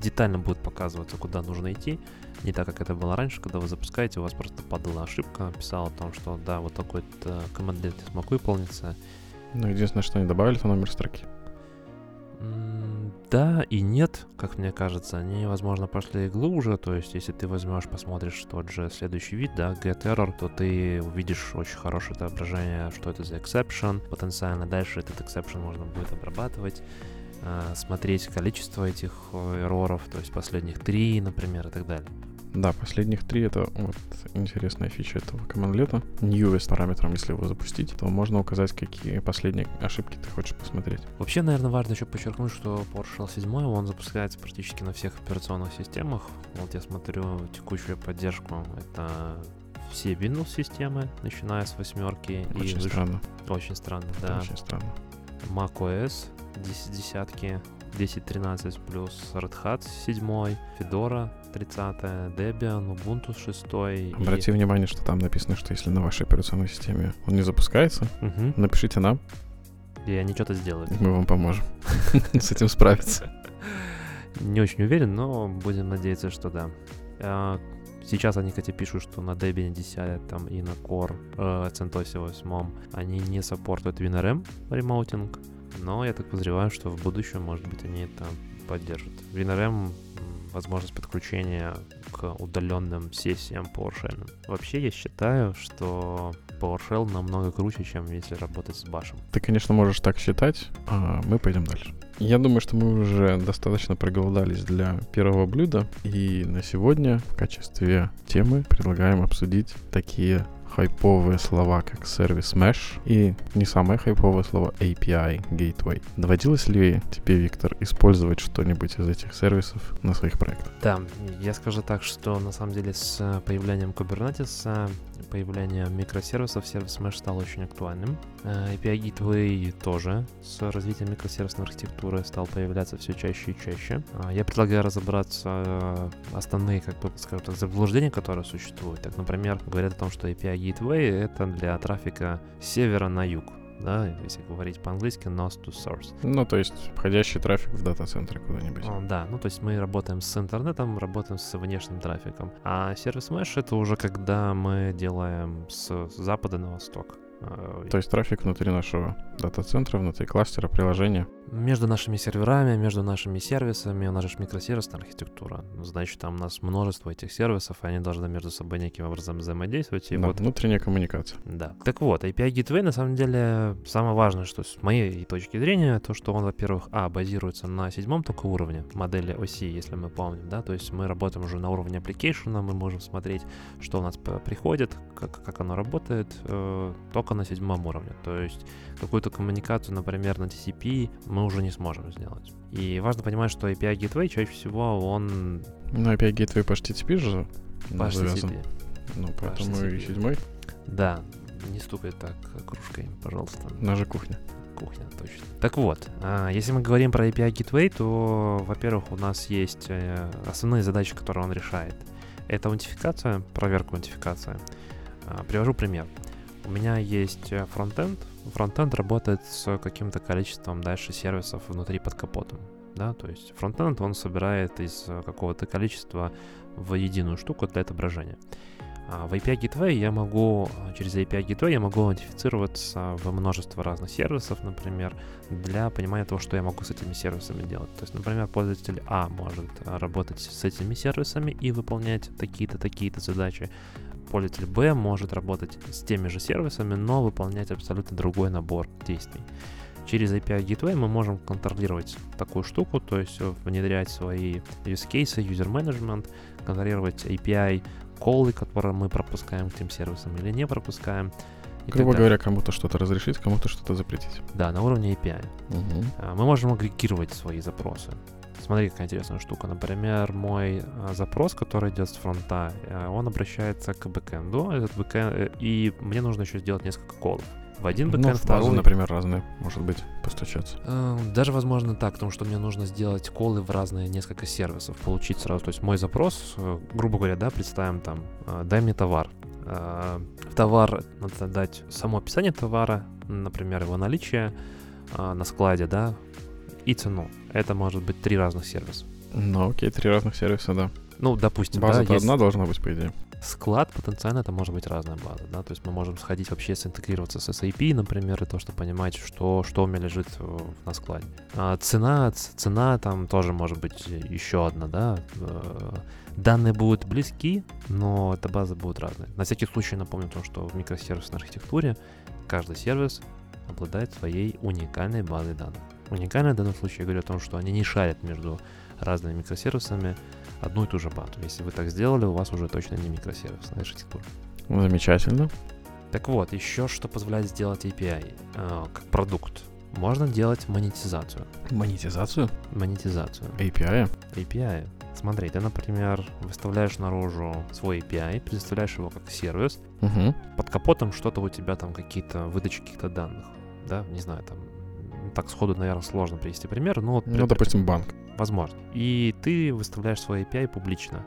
детально будет показываться, куда нужно идти. Не так, как это было раньше, когда вы запускаете, у вас просто падала ошибка, писала о том, что да, вот такой-то командлет не смог выполниться. Ну, единственное, что они добавили, это номер строки. Да и нет, как мне кажется. Они, возможно, пошли глубже. То есть, если ты возьмешь, посмотришь тот же следующий вид, да, get error, то ты увидишь очень хорошее отображение, что это за exception. Потенциально дальше этот exception можно будет обрабатывать. Э, смотреть количество этих э, эрроров, то есть последних три, например, и так далее. Да, последних три это вот интересная фича этого командлета. New с параметром, если его запустить, то можно указать, какие последние ошибки ты хочешь посмотреть. Вообще, наверное, важно еще подчеркнуть, что PowerShell 7, он запускается практически на всех операционных системах. Вот я смотрю текущую поддержку, это все Windows-системы, начиная с восьмерки. Очень и странно. Выше... Очень странно, да. Очень странно. macOS, 10 десятки, 10.13 плюс Red Hat 7, Fedora 30, Debian, Ubuntu 6. Обрати и... внимание, что там написано, что если на вашей операционной системе он не запускается, угу. напишите нам. И они что-то сделают. Мы вам поможем с этим справиться. Не очень уверен, но будем надеяться, что да. А, сейчас они, кстати, пишут, что на Debian 10 там, и на Core э, CentOS 8 они не саппортуют WinRM ремоутинг, но я так подозреваю, что в будущем, может быть, они это поддержат. WinRM возможность подключения к удаленным сессиям PowerShell. Вообще я считаю, что PowerShell намного круче, чем если работать с башем. Ты, конечно, можешь так считать, а мы пойдем дальше. Я думаю, что мы уже достаточно проголодались для первого блюда, и на сегодня в качестве темы предлагаем обсудить такие хайповые слова, как сервис Mesh, и не самые хайповые слова API, Gateway. Доводилось ли тебе, Виктор, использовать что-нибудь из этих сервисов на своих проектах? Да, я скажу так, что на самом деле с появлением Kubernetes появление микросервисов сервис Mesh стал очень актуальным. Э, API Gateway тоже с развитием микросервисной архитектуры стал появляться все чаще и чаще. А, я предлагаю разобраться э, основные, как бы, скажем так, заблуждения, которые существуют. Так, например, говорят о том, что API Gateway — это для трафика с севера на юг да, если говорить по-английски, nose to source. Ну, то есть входящий трафик в дата-центре куда-нибудь. Да, ну то есть мы работаем с интернетом, работаем с внешним трафиком. А сервис Mesh это уже когда мы делаем с запада на восток. Э, То есть трафик внутри нашего дата-центра, внутри кластера, приложения. Между нашими серверами, между нашими сервисами, у нас же микросервисная архитектура. Значит, там у нас множество этих сервисов, и они должны между собой неким образом взаимодействовать. И да, вот... внутренняя коммуникация. Да. Так вот, API Gateway, на самом деле, самое важное, что с моей точки зрения, то, что он, во-первых, а, базируется на седьмом только уровне модели оси, если мы помним, да, то есть мы работаем уже на уровне application, мы можем смотреть, что у нас приходит, как, как оно работает, э, только на седьмом уровне. То есть какую-то коммуникацию, например, на TCP мы уже не сможем сделать. И важно понимать, что API Gateway чаще всего он... Ну, API Gateway по HTTP же по. HTTP. Ну, поэтому и седьмой. Да, не стукай так кружкой, пожалуйста. Наша кухня. Кухня, точно. Так вот, а, если мы говорим про API Gateway, то, во-первых, у нас есть э, основные задачи, которые он решает. Это аутентификация, проверка аутентификации. А, привожу пример. У меня есть э, фронтенд. Фронтенд работает с каким-то количеством дальше сервисов внутри под капотом. Да, то есть фронтенд он собирает из э, какого-то количества в единую штуку для отображения. А в API Gateway я могу, э, через API Gateway я могу аутентифицироваться в множество разных сервисов, например, для понимания того, что я могу с этими сервисами делать. То есть, например, пользователь А может работать с этими сервисами и выполнять такие-то, такие-то задачи пользователь B может работать с теми же сервисами, но выполнять абсолютно другой набор действий. Через API Gateway мы можем контролировать такую штуку, то есть внедрять свои use cases, user management, контролировать API колы, которые мы пропускаем к тем сервисам или не пропускаем. Грубо говоря, кому-то что-то разрешить, кому-то что-то запретить. Да, на уровне API. Угу. Мы можем агрегировать свои запросы. Смотри, какая интересная штука. Например, мой а, запрос, который идет с фронта, э, он обращается к бэкэнду, этот бэкэнд, э, и мне нужно еще сделать несколько колов. В один бэкэнд, ну, второй... Например, разные, может быть, постучаться. Э, даже, возможно, так, потому что мне нужно сделать колы в разные несколько сервисов, получить сразу. То есть мой запрос, грубо говоря, да, представим там, дай мне товар. В товар надо дать само описание товара, например, его наличие на складе, да, и цену. Это может быть три разных сервиса. Ну, окей, три разных сервиса, да. Ну, допустим, база да, одна должна быть, по идее. Склад потенциально это может быть разная база, да, то есть мы можем сходить вообще синтегрироваться с SAP, например, и то, что понимать, что, что у меня лежит на складе. А цена, цена там тоже может быть еще одна, да. Э, данные будут близки, но эта база будет разная. На всякий случай напомню то, что в микросервисной архитектуре каждый сервис обладает своей уникальной базой данных уникальны в данном случае. Я говорю о том, что они не шарят между разными микросервисами одну и ту же базу. Если вы так сделали, у вас уже точно не микросервисная архитектура. Замечательно. Так вот, еще что позволяет сделать API э, как продукт. Можно делать монетизацию. Монетизацию? Монетизацию. API? API. Смотри, ты, например, выставляешь наружу свой API, предоставляешь его как сервис. Угу. Под капотом что-то у тебя там какие-то выдачи каких-то данных. Да, не знаю, там так сходу, наверное, сложно привести пример, но... Вот, ну, допустим, банк. Возможно. И ты выставляешь свой API публично.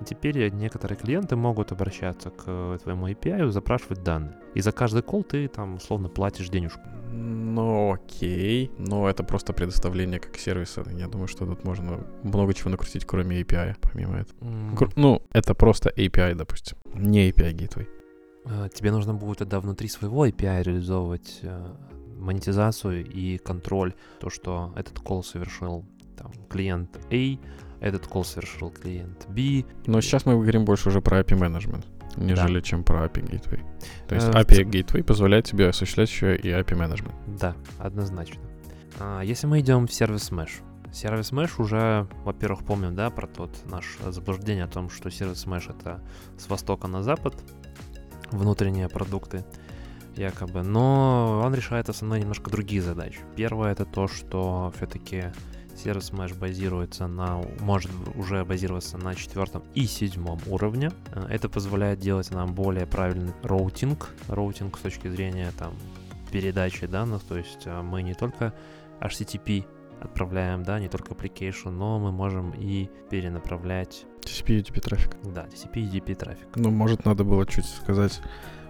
И теперь некоторые клиенты могут обращаться к твоему API и запрашивать данные. И за каждый кол ты там условно платишь денежку. Ну окей, но это просто предоставление как сервиса. Я думаю, что тут можно много чего накрутить, кроме API, помимо этого. Mm. Ну, это просто API, допустим, не API Gateway. А, тебе нужно будет тогда внутри своего API реализовывать э, монетизацию и контроль, то, что этот кол совершил там, клиент A, этот кол совершил клиент B. Но сейчас мы говорим больше уже про API менеджмент, нежели да. чем про API Gateway. То есть API э, Gateway позволяет тебе осуществлять еще и API менеджмент. Да, однозначно. А, если мы идем в сервис Mesh, Сервис Mesh уже, во-первых, помним, да, про тот наш заблуждение о том, что сервис Mesh это с востока на запад. внутренние продукты якобы. Но он решает основные немножко другие задачи. Первое это то, что все-таки service mesh базируется на, может уже базироваться на четвертом и седьмом уровне. Э, это позволяет делать нам более правильный роутинг. Роутинг с точки зрения там передачи данных, то есть э, мы не только HTTP отправляем, да, не только application, но мы можем и перенаправлять... TCP и UDP трафик. Да, TCP и UDP трафик. Ну, может, надо было чуть сказать,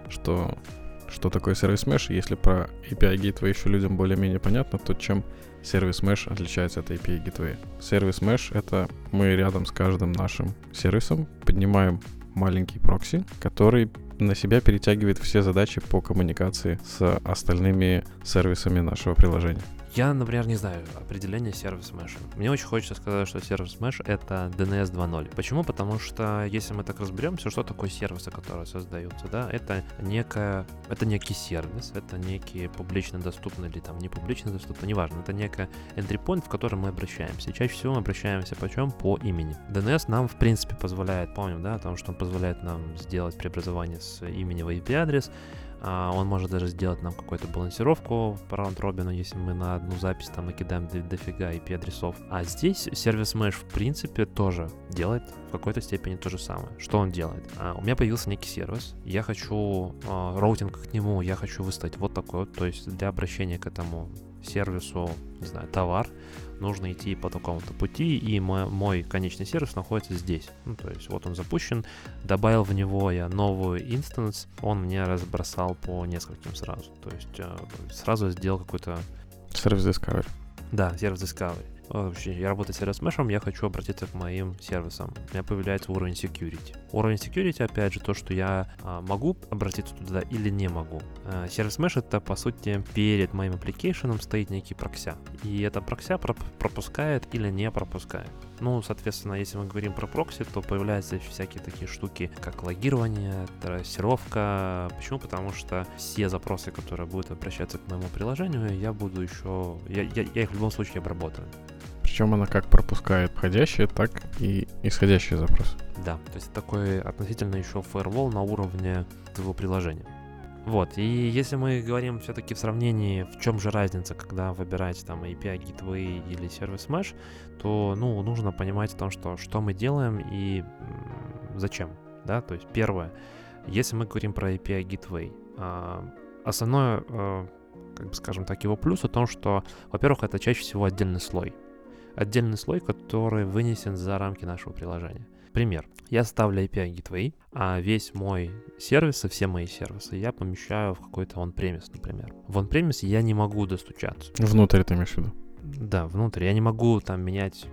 что что такое сервис Mesh. Если про API Gateway еще людям более-менее понятно, то чем сервис Mesh отличается от API Gateway? Сервис Mesh — это мы рядом с каждым нашим сервисом поднимаем маленький прокси, который на себя перетягивает все задачи по коммуникации с остальными сервисами нашего приложения. Я, например, не знаю определение сервис Mesh. Мне очень хочется сказать, что сервис Mesh — это DNS 2.0. Почему? Потому что если мы так разберемся, что такое сервисы, которые создаются, да, это некая, это некий сервис, это некий публично доступный или там не публично доступный, неважно, это некая entry point, в который мы обращаемся. И чаще всего мы обращаемся почем? По имени. DNS нам, в принципе, позволяет, помним, да, о том, что он позволяет нам сделать преобразование с имени в IP-адрес, он может даже сделать нам какую-то балансировку по раунд-робину, если мы на одну запись там накидаем дофига IP-адресов. А здесь сервис Mesh в принципе тоже делает в какой-то степени то же самое. Что он делает? А, у меня появился некий сервис, я хочу а, роутинг к нему, я хочу выставить вот такой вот, то есть для обращения к этому сервису, не знаю, товар, нужно идти по такому-то пути, и мой, мой конечный сервис находится здесь. Ну, то есть вот он запущен, добавил в него я новую инстанс, он мне разбросал по нескольким сразу. То есть э, сразу сделал какой-то... Сервис Discovery. Да, сервис Discovery. Вообще, я работаю с мешем, я хочу обратиться к моим сервисам. У меня появляется уровень security. Уровень security, опять же, то, что я а, могу обратиться туда или не могу. А, сервис mesh это, по сути, перед моим application стоит некий прокся. И эта прокся проп- пропускает или не пропускает. Ну, соответственно, если мы говорим про прокси, то появляются всякие такие штуки, как логирование, трассировка. Почему? Потому что все запросы, которые будут обращаться к моему приложению, я буду еще... Я, я, я их в любом случае обработаю. Причем она как пропускает входящие, так и исходящие запросы. Да, то есть такой относительно еще firewall на уровне твоего приложения. Вот, и если мы говорим все-таки в сравнении, в чем же разница, когда выбираете там API Gateway или сервис Mesh, то, ну, нужно понимать о том, что, что мы делаем и зачем, да, то есть первое, если мы говорим про API Gateway, а, основное, а, как бы скажем так, его плюс в том, что, во-первых, это чаще всего отдельный слой, отдельный слой, который вынесен за рамки нашего приложения. Пример. Я ставлю API Gateway, а весь мой сервис и все мои сервисы я помещаю в какой-то он-премис, например. В он-премис я не могу достучаться. Внутрь ты имеешь в виду? Да, внутрь. Я не могу там менять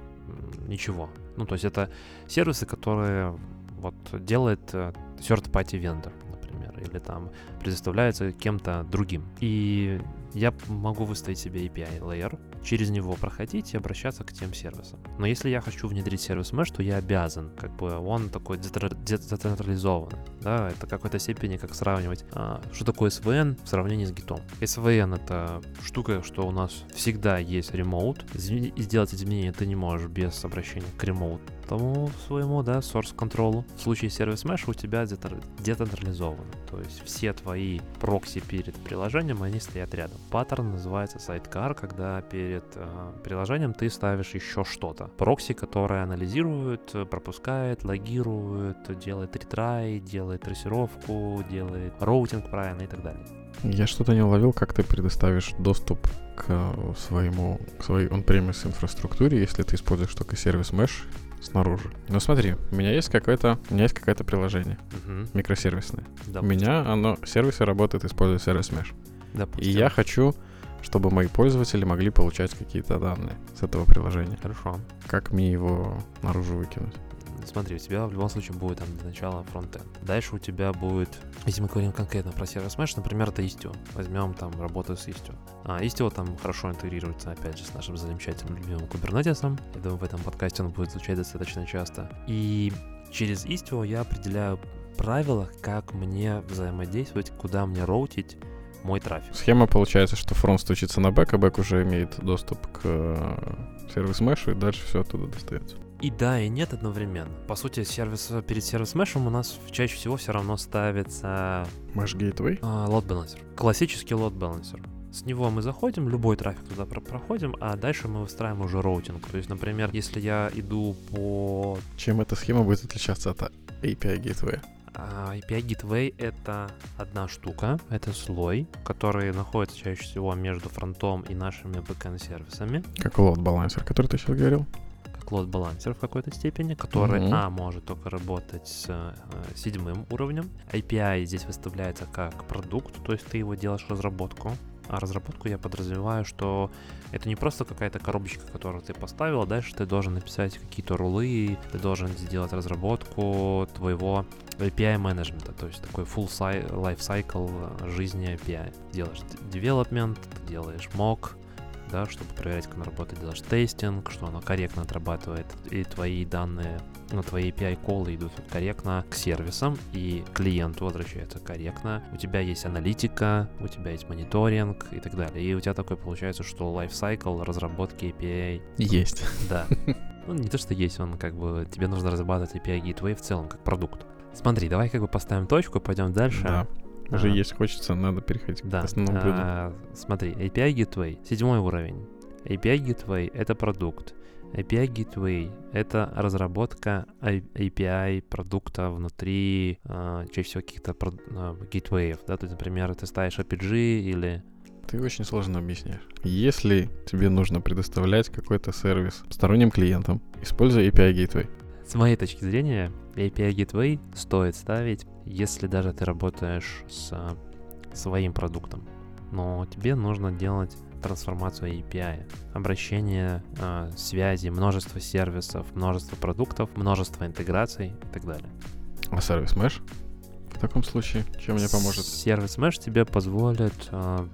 ничего. Ну, то есть это сервисы, которые вот делает э, third-party vendor, например, или там предоставляется кем-то другим. И я могу выставить себе API layer, через него проходить и обращаться к тем сервисам. Но если я хочу внедрить сервис Mesh, то я обязан, как бы он такой децентрализованный, да, это какой-то степени как сравнивать, а, что такое SVN в сравнении с гитом. SVN это штука, что у нас всегда есть ремоут, сделать изменения ты не можешь без обращения к ремоут тому своему, да, source control. В случае service mesh у тебя децентрализовано. То есть все твои прокси перед приложением, они стоят рядом. Паттерн называется sidecar, когда перед э, приложением ты ставишь еще что-то. Прокси, которое анализирует, пропускает, логирует, делает retry, делает трассировку, делает роутинг правильно и так далее. Я что-то не уловил, как ты предоставишь доступ к своему, к своей on-premise инфраструктуре, если ты используешь только service mesh снаружи. Ну смотри, у меня есть какое-то, у меня есть какое-то приложение угу. микросервисное. Допустим. У меня оно сервисы работает, используя сервис Mesh. Допустим. И я хочу, чтобы мои пользователи могли получать какие-то данные с этого приложения. Хорошо. Как мне его наружу выкинуть? Смотри, у тебя в любом случае будет там для начала фронтенд. Дальше у тебя будет, если мы говорим конкретно про сервис Mesh, например, это Istio. Возьмем там работу с Istio. А Istio там хорошо интегрируется, опять же, с нашим замечательным любимым Kubernetes. Я думаю, в этом подкасте он будет звучать достаточно часто. И через Istio я определяю правила, как мне взаимодействовать, куда мне route ить мой трафик. Схема получается, что фронт стучится на бэк, а бэк уже имеет доступ к э, service mesh, и дальше все оттуда достается. И да, и нет одновременно. По сути, сервис, перед service mesh ем у нас чаще всего все равно ставится mesh gateway? а, load balancer. Классический load balancer. С него мы заходим, любой трафик туда про- проходим, а дальше мы выстраиваем уже роутинг. То есть, например, если я иду по Чем эта схема будет отличаться от API Gateway? а, API Gateway — это одна штука, это слой, который находится чаще всего между фронтом и нашими backend-сервисами. Как load balancer, который ты сейчас говорил? Как лот-балансер в какой-то степени, который, Мгм. а, может только работать с э, седьмым уровнем. API здесь выставляется как продукт, то есть ты его делаешь разработку. А разработку я подразумеваю, что это не просто какая-то коробочка, которую ты поставил, а дальше ты должен написать какие-то рулы, ты должен сделать разработку твоего API менеджмента, то есть такой full life cycle жизни API. Делаешь development, делаешь mock, да, чтобы проверять, как оно работает, делаешь тестинг, что оно корректно отрабатывает, и твои данные, ну, твои API-колы идут корректно к сервисам, и клиенту возвращаются корректно. У тебя есть аналитика, у тебя есть мониторинг и так далее. И у тебя такой получается, что lifecycle разработки API, Есть. да. Ну, не то, что есть, он как бы, тебе нужно разрабатывать API Gateway в целом, как продукт. Смотри, давай как бы поставим точку, пойдем дальше. Да. Уже А, есть хочется, надо переходить да. к основному блюду. а, смотри, API Gateway, седьмой уровень. API Gateway — это продукт. API Gateway — это разработка API продукта внутри а, чаще всего каких-то прод- а, гейтвеев, да, то есть, например, ты ставишь APG или Ты очень сложно объясняешь. Если тебе нужно предоставлять какой-то сервис сторонним клиентам, используй API Gateway. С моей точки зрения, API Gateway стоит ставить, если даже ты работаешь с а, своим продуктом. Но тебе нужно делать трансформацию API, обращение, а, связи, множество сервисов, множество продуктов, множество интеграций и так далее. А сервис Mesh? В таком случае, чем мне поможет? Сервис Mesh тебе позволит а,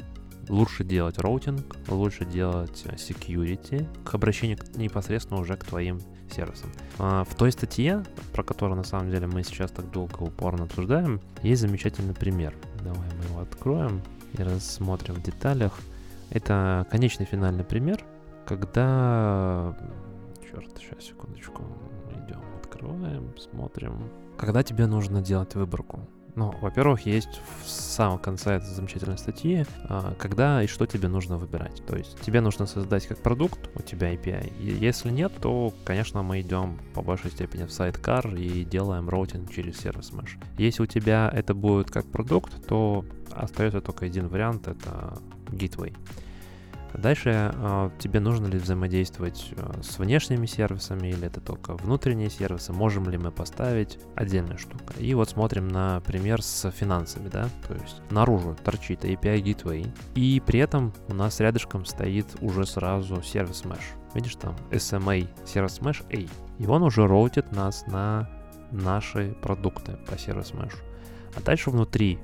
лучше делать роутинг, лучше делать а, security к обращению непосредственно уже к твоим сервисам. А, В той статье, про которую на самом деле мы сейчас так долго упорно обсуждаем, есть замечательный пример. Давай мы его откроем и рассмотрим в деталях. Это конечный финальный пример, когда... Черт, сейчас, секундочку. Идем, открываем, смотрим. Когда тебе нужно делать выборку. Ну, во-первых, есть в самом конце этой замечательной статьи, а, когда и что тебе нужно выбирать. То есть тебе нужно создать как продукт, у тебя API. И если нет, то, конечно, мы идем по большей степени в sidecar и делаем роутинг через service mesh. Если у тебя это будет как продукт, то остается только один вариант, это gateway. Дальше э, тебе нужно ли взаимодействовать э, с внешними сервисами или это только внутренние сервисы, можем ли мы поставить отдельная штука. И вот смотрим на пример с финансами, да, то есть наружу торчит API Gateway, и при этом у нас рядышком стоит уже сразу service mesh. Видишь там SMA service mesh A, и он уже роутит нас на наши продукты по service mesh. А дальше внутри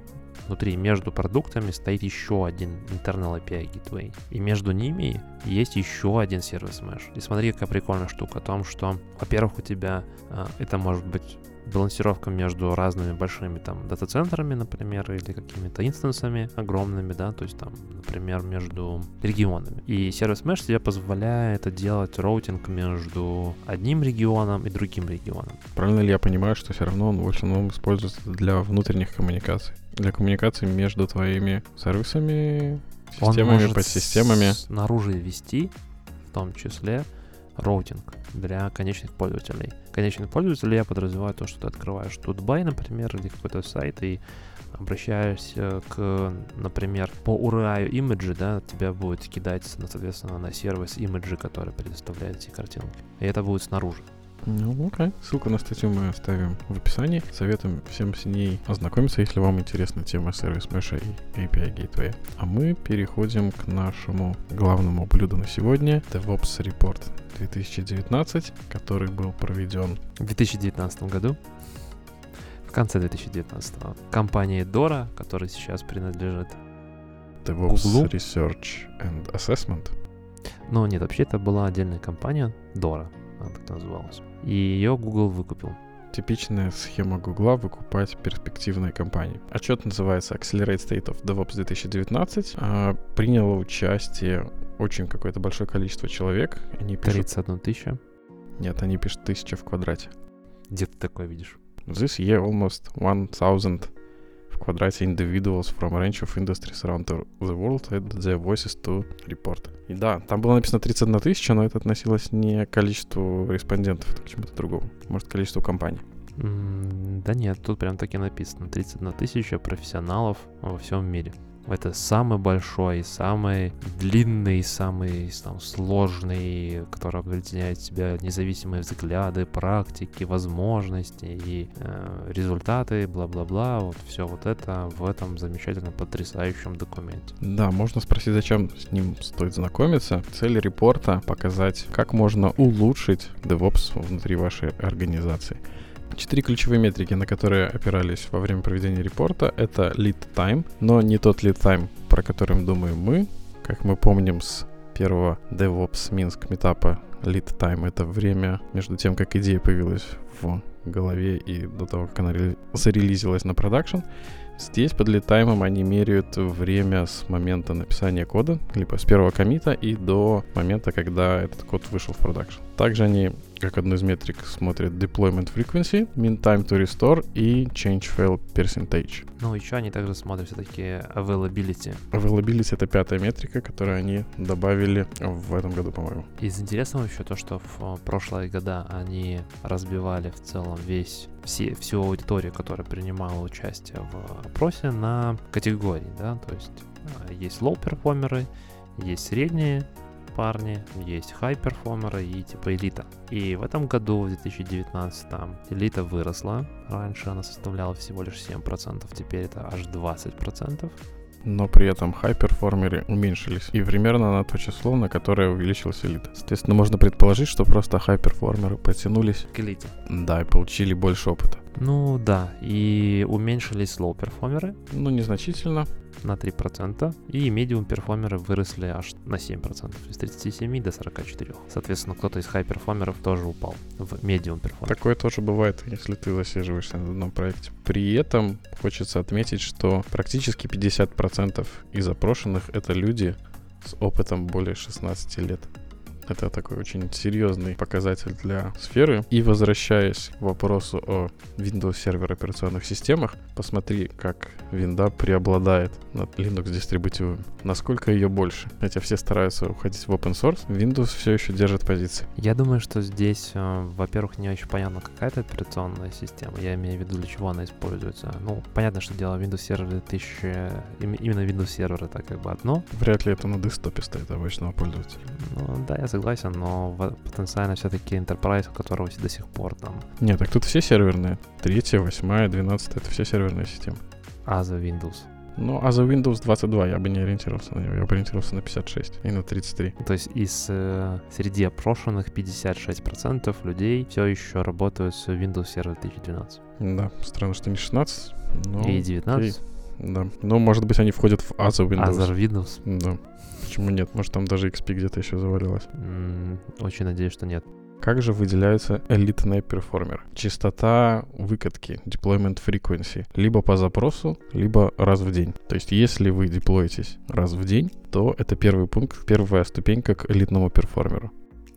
внутри между продуктами стоит еще один internal API Gateway. И между ними есть еще один service mesh. И смотри, какая прикольная штука о том, что, во-первых, у тебя а, это может быть балансировка между разными большими там дата-центрами, например, или какими-то инстансами огромными, да, то есть там, например, между регионами. И service mesh тебе позволяет делать роутинг между одним регионом и другим регионом. Правильно ли я понимаю, что все равно он в основном используется для внутренних коммуникаций? Для коммуникации между твоими сервисами, Он системами, может подсистемами. снаружи вести, в том числе, роутинг для конечных пользователей. Конечных пользователей я подразумеваю то, что ты открываешь тут бай, например, или какой-то сайт и обращаешься к, например, по URI images, да, тебя будет кидать, соответственно, на сервис images, который предоставляет эти картинки. И это будет снаружи. Ну, окей. Ссылку на статью мы оставим в описании. Советуем всем с ней ознакомиться, если вам интересна тема сервис Mesh и API Gateway. А мы переходим к нашему главному блюду на сегодня. DevOps Report 2019, который был проведен В 2019 году, в конце 2019 компания Dora, которая сейчас принадлежит DevOps Гуглу? Research and Assessment. Но нет, вообще это была отдельная компания, Dora, она так называлась. И ее Google выкупил. Типичная схема Гугла выкупать перспективные компании. Отчет называется Accelerate State of DevOps 2019. А, приняло участие очень какое-то большое количество человек. Они пишут 31 тысяча. Нет, они пишут 1000 в квадрате. Где ты такое видишь? This year almost 1000 в квадрате individuals from range of industries around the world add their voices to report. И да, там было написано 31 тысяча, но это относилось не к количеству респондентов, это к чему-то другому. Может, к количеству компаний. М, Да нет, тут прям таки написано. 31 тысяча профессионалов во всем мире. Это самый большой, самый длинный, самый там, сложный, который объединяет в себя независимые взгляды, практики, возможности и э, результаты, бла-бла-бла. Вот все вот это в этом замечательном, потрясающем документе. Да, можно спросить, зачем с ним стоит знакомиться. Цель репорта — показать, как можно улучшить DevOps внутри вашей организации. Четыре ключевые метрики, на которые опирались во время проведения репорта, это lead time, но не тот lead time, про который думаем мы. Как мы помним с первого DevOps Минск метапа, lead time — это время между тем, как идея появилась в голове и до того, как она ре- зарелизилась на продакшн. Здесь под lead time ом они меряют время с момента написания кода, либо с первого коммита и до момента, когда этот код вышел в продакшн. Также они, как одну из метрик, смотрят deployment frequency, mean time to restore и change fail percentage. Ну, еще они также смотрят все-таки availability. Availability — это пятая метрика, которую они добавили в этом году, по-моему. Из интересного еще то, что в э, прошлые года они разбивали в целом весь все, всю аудиторию, которая принимала участие в опросе на категории, да, то есть э, есть лоу-перформеры, есть средние парни, есть хай-перформеры и типа элита. И в этом году, в 2019, элита выросла. Раньше она составляла всего лишь 7%, теперь это аж 20%. но при этом хай-перформеры уменьшились. И примерно на то число, на которое увеличилась элита. Соответственно, можно предположить, что просто хай-перформеры потянулись, К элите. да, и получили больше опыта. Ну да, и уменьшились лоу-перформеры, Ну, незначительно. На 3%, и медиум перформеры выросли аж на 7%, с 37 до 44. Соответственно, кто-то из хай-перформеров тоже упал в медиум перформер. Такое тоже бывает, если ты засиживаешься на одном проекте. При этом хочется отметить, что практически 50% из опрошенных — это люди с опытом более 16 лет. Это такой очень серьезный показатель для сферы. И возвращаясь к вопросу о Windows сервер операционных системах, посмотри, как винда преобладает над Linux дистрибутивом. Насколько ее больше. Хотя все стараются уходить в open source, Windows все еще держит позиции. Я думаю, что здесь, э, во-первых, не очень понятно, какая это операционная система. Я имею в виду, для чего она используется. Ну, понятно, что дело Windows Server 1000, им- именно Windows Server это как бы одно. Вряд ли это на десктопе стоит обычного пользователя. Ну, да, я согласен, но потенциально все-таки Enterprise, у которого до сих пор там Нет, так тут все серверные. Третья, восьмая, двенадцатая — это все серверные системы. Asa Windows. Ну, а за Windows 22 я бы не ориентировался на него. Я бы ориентировался на 56 и на 33. То есть из э, среди опрошенных 56% людей все еще работают с Windows Server 2012. Да, странно, что не 16. Но, и 19. да. Но, может быть, они входят в Asa Windows. Azure Windows. Да. Почему нет? Может, там даже XP где-то еще завалилось. М, очень надеюсь, что нет. Как же выделяются элитные перформеры? Частота выкатки, deployment frequency, либо по запросу, либо раз в день. То есть, если вы деплоитесь раз в день, то это первый пункт, первая ступенька к элитному перформеру.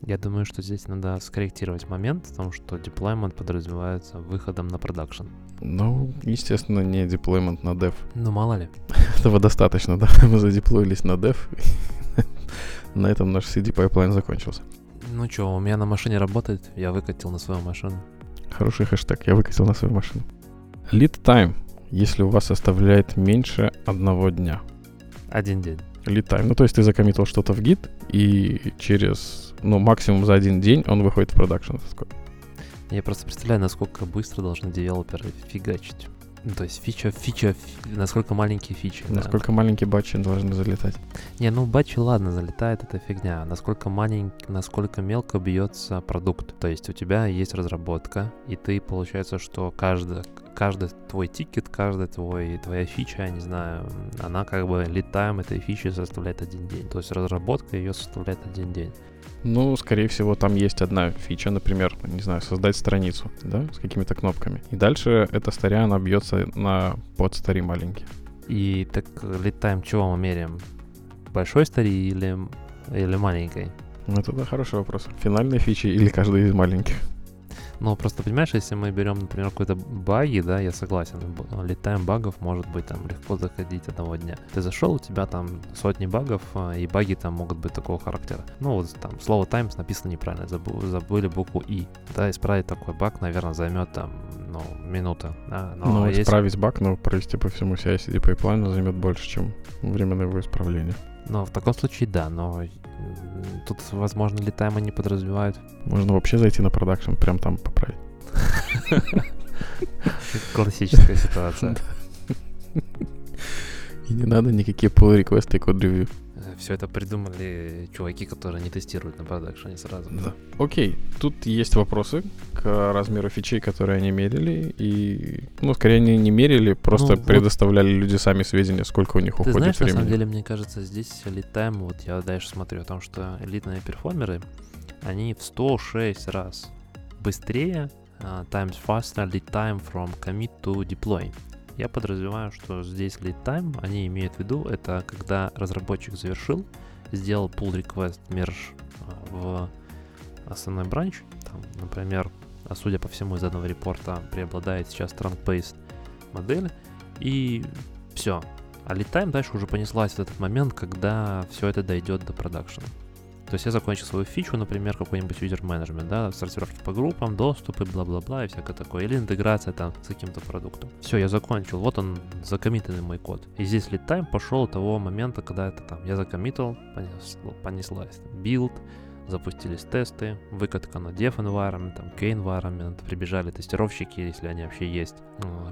Я думаю, что здесь надо скорректировать момент, потому что deployment подразумевается выходом на продакшн. Ну, естественно, не деплоймент на dev. Ну, мало ли. Этого достаточно, да? Мы задеплоились на dev. На этом наш CD пайплайн закончился. Ну что, у меня на машине работает, я выкатил на свою машину. Хороший хэштег, я выкатил на свою машину. Lead time, если у вас составляет меньше одного дня. Один день. Lead time, ну то есть ты закоммитил что-то в Git, и через, ну максимум за один день он выходит в продакшн. Сколько? Я просто представляю, насколько быстро должны девелоперы фигачить. Ну, то есть фича, фича, фи- насколько маленькие фичи. да. Насколько маленькие батчи должны залетать. Не, ну батчи, ладно, залетает, это фигня. Насколько маленький, насколько мелко бьется продукт. То есть у тебя есть разработка, и ты, получается, что каждый, каждый твой тикет, каждая твой, твоя фича, я не знаю, она как бы летаем этой фичи составляет один день. То есть разработка ее составляет один день. Ну, скорее всего, там есть одна фича, например, не знаю, создать страницу, да, с какими-то кнопками. И дальше эта старя, она бьется на подстари маленькие. И так летаем, чего мы меряем? Большой стари или, или маленькой? Ну, это да, хороший вопрос. Финальные фичи или каждый из маленьких? Ну, просто понимаешь, если мы берем, например, какой-то баги, да, я согласен, летаем багов может быть там легко заходить одного дня. Ты зашел, у тебя там сотни багов, а, и баги там могут быть такого характера. Ну, вот там слово times написано неправильно, забу- забыли букву и. Да, исправить такой баг, наверное, займет там, ну, минута. Да? Но ну, если... исправить баг, но провести по всему CI-CD пайплайну займет больше, чем время его исправления. Ну, в таком случае да, но тут, возможно, lead time не подразумевают. Можно вообще зайти на продакшн, прям там поправить. Классическая ситуация. И не надо никакие pull реквесты и код-ревью. Все это придумали чуваки, которые не тестируют на продакшене сразу. Да. Окей, тут есть вопросы к размеру фичей, которые они мерили. И, ну, скорее, они не мерили, просто ну, предоставляли вот. люди сами сведения, сколько у них Ты уходит знаешь, времени. на самом деле, мне кажется, здесь летаем, вот я дальше смотрю о том, что элитные перформеры, они в 106 раз быстрее, uh, times faster lead time from commit to deploy. Я подразумеваю, что здесь lead time, они имеют в виду, это когда разработчик завершил, сделал pull request merge в основной бранч, там, например, а судя по всему из одного репорта преобладает сейчас trunk-based модель, и все. А lead time дальше уже понеслась в этот момент, когда все это дойдет до продакшена. То есть я закончил свою фичу, например, какой-нибудь user management, да, сортировки по группам, доступы, бла-бла-бла и всякое такое. Или интеграция там с каким-то продуктом. Все, я закончил. Вот он, закоммитенный мой код. И здесь lead time пошел от того момента, когда это там я закоммитил, понес, понеслась билд, запустились тесты, выкатка на dev environment, там, QA environment, прибежали тестировщики, если они вообще есть,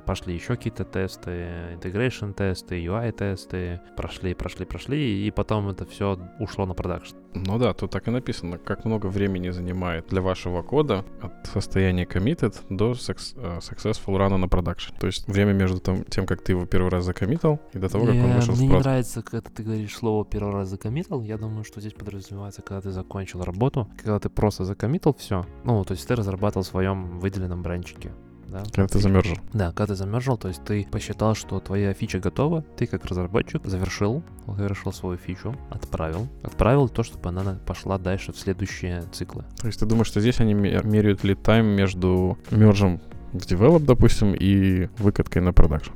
пошли еще какие-то тесты, integration тесты, UI тесты, прошли, прошли, прошли, и потом это все ушло на продакшн. Ну да, тут так и написано, как много времени занимает для вашего кода от состояния committed до э, successful run на продакшн. То есть время между тем, как ты его первый раз закоммитил, и до того, как он вышел Мне не нравится, когда ты говоришь слово первый раз закоммитал. Я думаю, что здесь подразумевается, когда ты закончил работу, когда ты просто закоммитал все. Ну, то есть ты разрабатывал в своем выделенном бранчике да? Когда ты замержил. Да, когда ты замержил, то есть ты посчитал, что твоя фича готова, ты как разработчик завершил, завершил свою фичу, отправил, отправил то, чтобы она пошла дальше в следующие циклы. То есть ты думаешь, что здесь они меряют lead time между мержем в develop, допустим, и выкаткой на продакшн?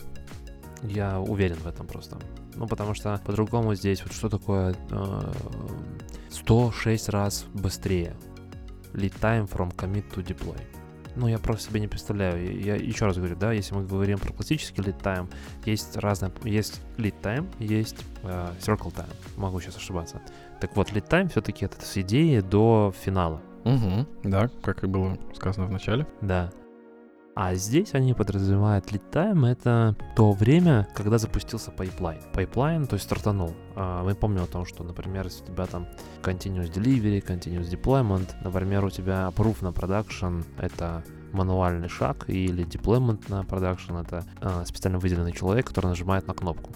Я уверен в этом просто. Ну, потому что по-другому здесь вот что такое э, 106 раз быстрее. Lead time from commit to deploy. Ну, я просто себе не представляю. Я еще раз говорю, да, если мы говорим про классический lead time, есть разные, есть lead time, есть э, circle time. Могу сейчас ошибаться. Так вот, lead time все-таки это с идеи до финала. Угу, да, как и было сказано в начале. Да. А здесь они подразумевают lead time, это то время, когда запустился пайплайн. Пайплайн, то есть стартанул. А, мы помним о том, что, например, если у тебя там continuous delivery, continuous deployment, например, у тебя approve на production, это мануальный шаг, или deployment на production, это а, специально выделенный человек, который нажимает на кнопку.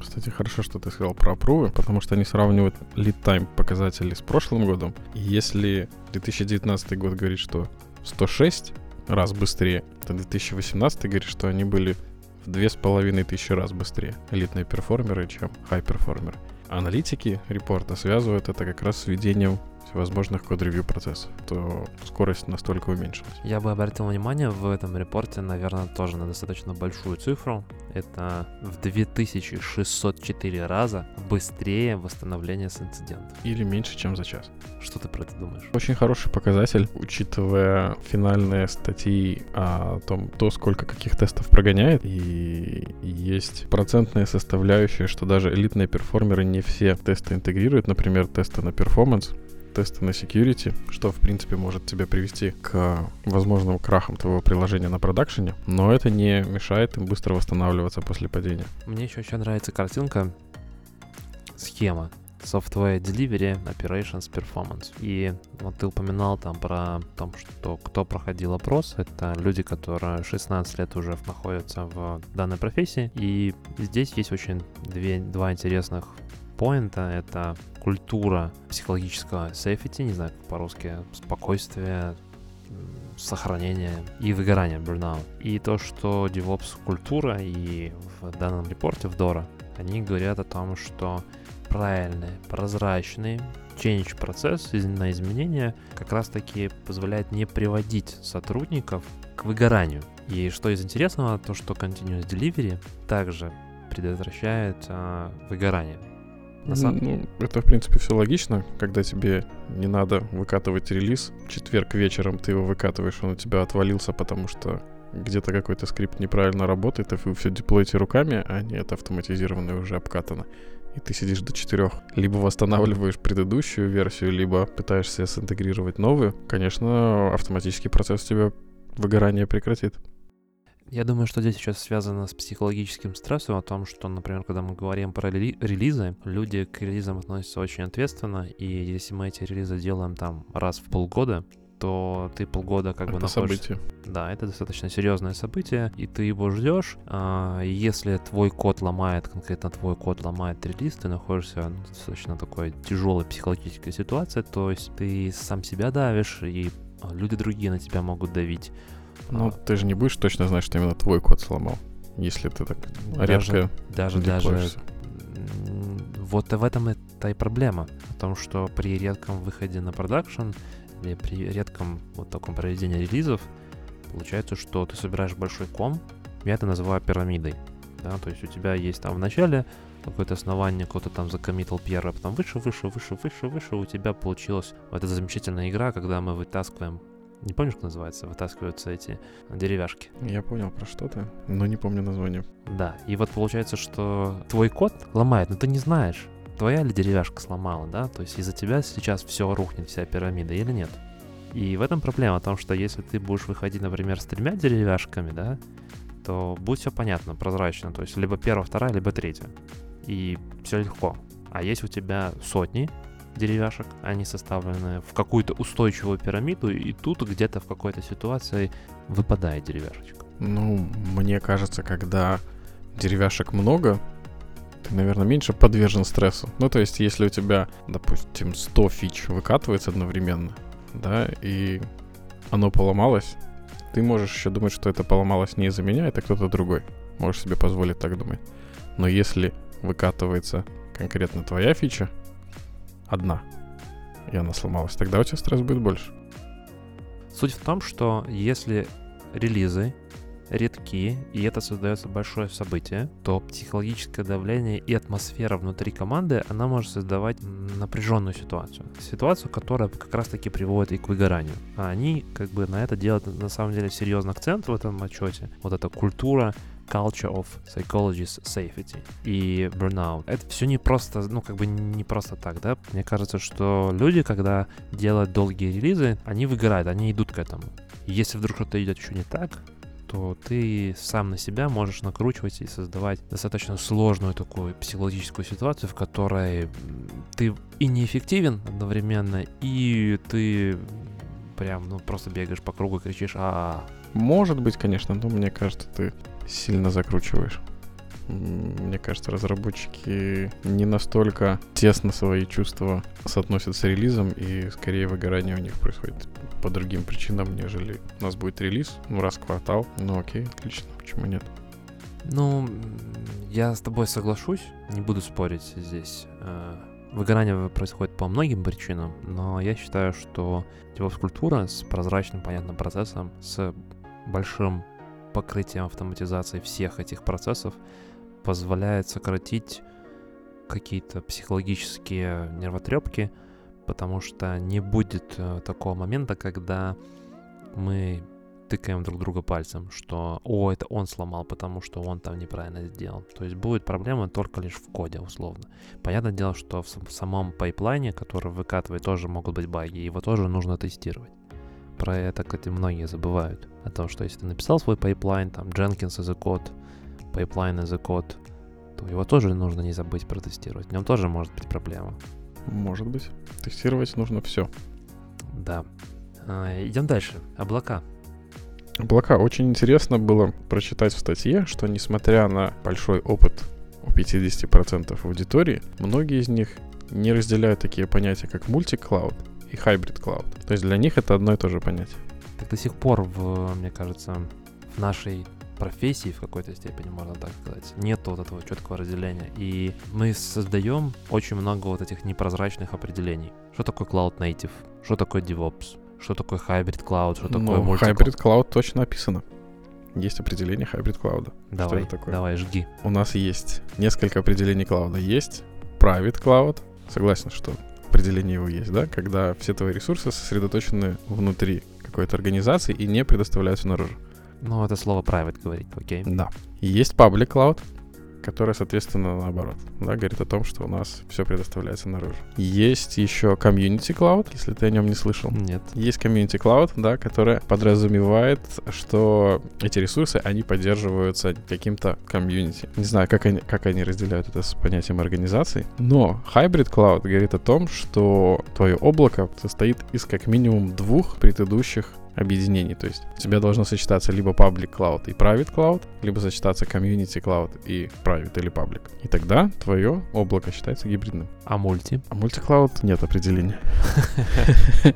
Кстати, хорошо, что ты сказал про апрувы, потому что они сравнивают lead time показатели с прошлым годом. Если 2019 год говорит, что 106 раз быстрее. Это 2018 говорит, что они были в две с половиной тысячи раз быстрее элитные перформеры, чем хай-перформеры. Аналитики репорта связывают это как раз с введением всевозможных код-ревью процессов, то скорость настолько уменьшилась. Я бы обратил внимание в этом репорте, наверное, тоже на достаточно большую цифру. Это в 2604 раза быстрее восстановление с инцидента. Или меньше, чем за час. Что ты про это думаешь? Очень хороший показатель, учитывая финальные статьи о том, то, сколько каких тестов прогоняет. И есть процентная составляющая, что даже элитные перформеры не все тесты интегрируют. Например, тесты на перформанс тесты на security, что, в принципе, может тебя привести к возможным крахам твоего приложения на продакшене, но это не мешает им быстро восстанавливаться после падения. Мне еще очень нравится картинка, схема Software Delivery Operations Performance. И вот ты упоминал там про том, что кто проходил опрос, это люди, которые 16 лет уже находятся в данной профессии. И здесь есть очень две, два интересных поинта — это культура психологического safety, не знаю, как по-русски, спокойствие, сохранение и выгорание, burnout. И то, что DevOps культура и в данном репорте в Dora, они говорят о том, что правильные, прозрачные, change процесс на изменения как раз-таки позволяет не приводить сотрудников к выгоранию. И что из интересного, то что Continuous Delivery также предотвращает а, выгорание. На самом... Ну, это, в принципе, все логично, когда тебе не надо выкатывать релиз. четверг вечером ты его выкатываешь, он у тебя отвалился, потому что где-то какой-то скрипт неправильно работает, и вы все деплоите руками, а не это автоматизированно уже обкатано. И ты сидишь до четырех. Либо восстанавливаешь предыдущую версию, либо пытаешься синтегрировать новую. Конечно, автоматический процесс у тебя выгорание прекратит. Я думаю, что здесь сейчас связано с психологическим стрессом, о том, что, например, когда мы говорим про рели- релизы, люди к релизам относятся очень ответственно, и если мы эти релизы делаем там раз в полгода, то ты полгода как это бы находишься... событие. Да, это достаточно серьезное событие, и ты его ждешь. А, если твой код ломает, конкретно твой код ломает релиз, ты находишься ну, достаточно такой тяжелой психологической ситуации, то есть ты сам себя давишь, и люди другие на тебя могут давить. Ну, а, ты же не будешь точно знать, что именно твой код сломал, если ты так даже, редко Даже, даже, вот в этом это и проблема. В том, что при редком выходе на продакшн или при редком вот таком проведении релизов получается, что ты собираешь большой ком, я это называю пирамидой. Да, то есть у тебя есть там в начале какое-то основание, кто-то там закоммитил первое, а потом выше, выше, выше, выше, выше, у тебя получилась вот эта замечательная игра, когда мы вытаскиваем не помнишь, как называется? Вытаскиваются эти деревяшки. Я понял про что-то, но не помню название. Да, и вот получается, что твой код ломает, но ты не знаешь, твоя ли деревяшка сломала, да? То есть из-за тебя сейчас все рухнет, вся пирамида или нет. И в этом проблема, в том, что если ты будешь выходить, например, с тремя деревяшками, да, то будет все понятно, прозрачно. То есть либо первая, вторая, либо третья. И все легко. А есть у тебя сотни деревяшек, они составлены в какую-то устойчивую пирамиду, и тут где-то в какой-то ситуации выпадает деревяшечка. Ну, мне кажется, когда деревяшек много, ты, наверное, меньше подвержен стрессу. Ну, то есть, если у тебя, допустим, 100 фич выкатывается одновременно, да, и оно поломалось, ты можешь еще думать, что это поломалось не из-за меня, это кто-то другой. Можешь себе позволить так думать. Но если выкатывается конкретно твоя фича, одна, и она сломалась, тогда у тебя стресс будет больше. Суть в том, что если релизы редки, и это создается большое событие, то психологическое давление и атмосфера внутри команды, она может создавать напряженную ситуацию. Ситуацию, которая как раз-таки приводит и к выгоранию. А они как бы на это делают на самом деле серьезный акцент в этом отчете. Вот эта культура Culture of Psychology's Safety и Burnout. Это все не просто, ну, как бы не просто так, да? Мне кажется, что люди, когда делают долгие релизы, они выгорают, они идут к этому. Если вдруг что-то идет еще не так, то ты сам на себя можешь накручивать и создавать достаточно сложную такую психологическую ситуацию, в которой ты и неэффективен одновременно, и ты прям, ну, просто бегаешь по кругу и кричишь а, Может быть, конечно, но мне кажется, ты сильно закручиваешь. Мне кажется, разработчики не настолько тесно свои чувства соотносят с релизом, и скорее выгорание у них происходит по другим причинам, нежели у нас будет релиз, ну, раз в квартал. Ну, окей, отлично, почему нет? Ну, я с тобой соглашусь, не буду спорить здесь. Э, выгорание происходит по многим причинам, но я считаю, что DevOps-культура с прозрачным, понятным процессом, с большим покрытием автоматизации всех этих процессов позволяет сократить какие-то психологические нервотрепки, потому что не будет э, такого момента, когда мы тыкаем друг друга пальцем, что «О, это он сломал, потому что он там неправильно сделал». То есть будет проблема только лишь в коде, условно. Понятное дело, что в самом пайплайне, который выкатывает, тоже могут быть баги, его тоже нужно тестировать. Про это, кстати, многие забывают. О том, что если ты написал свой пайплайн, там, Jenkins as a code, pipeline as a code, то его тоже нужно не забыть протестировать. В нем тоже может быть проблема. Может быть. Тестировать нужно все. Да. А, идем дальше. Облака. Облака. Очень интересно было прочитать в статье, что несмотря на большой опыт у 50% аудитории, многие из них не разделяют такие понятия, как мультиклауд и hybrid cloud. То есть для них это одно и то же понятие. Так до сих пор, в, мне кажется, в нашей профессий в какой-то степени, можно так сказать. Нет вот этого четкого разделения. И мы создаем очень много вот этих непрозрачных определений. Что такое Cloud Native? Что такое DevOps? Что такое Hybrid Cloud? Что такое Ну, multi Hybrid Cloud точно описано. Есть определение Hybrid Cloud. Давай, это такое? давай, жги. У нас есть несколько определений клауда. Есть Private Cloud. Согласен, что определение его есть, да? Когда все твои ресурсы сосредоточены внутри какой-то организации и не предоставляются наружу. Ну, это слово private говорить, окей. Да. Есть Public Cloud, которая, соответственно, наоборот, да, говорит о том, что у нас все предоставляется наружу. Есть еще Community Cloud, если ты о нем не слышал. Нет. Есть Community Cloud, да, которая подразумевает, что эти ресурсы, они поддерживаются каким-то комьюнити. Не знаю, как они, как они разделяют это с понятием организации, но Hybrid Cloud говорит о том, что твое облако состоит из как минимум двух предыдущих объединений. То есть у тебя должно сочетаться либо Public Cloud и Private Cloud, либо сочетаться Community Cloud и Private или Public. И тогда твое облако считается гибридным. А мульти? А мультиклауд нет определения.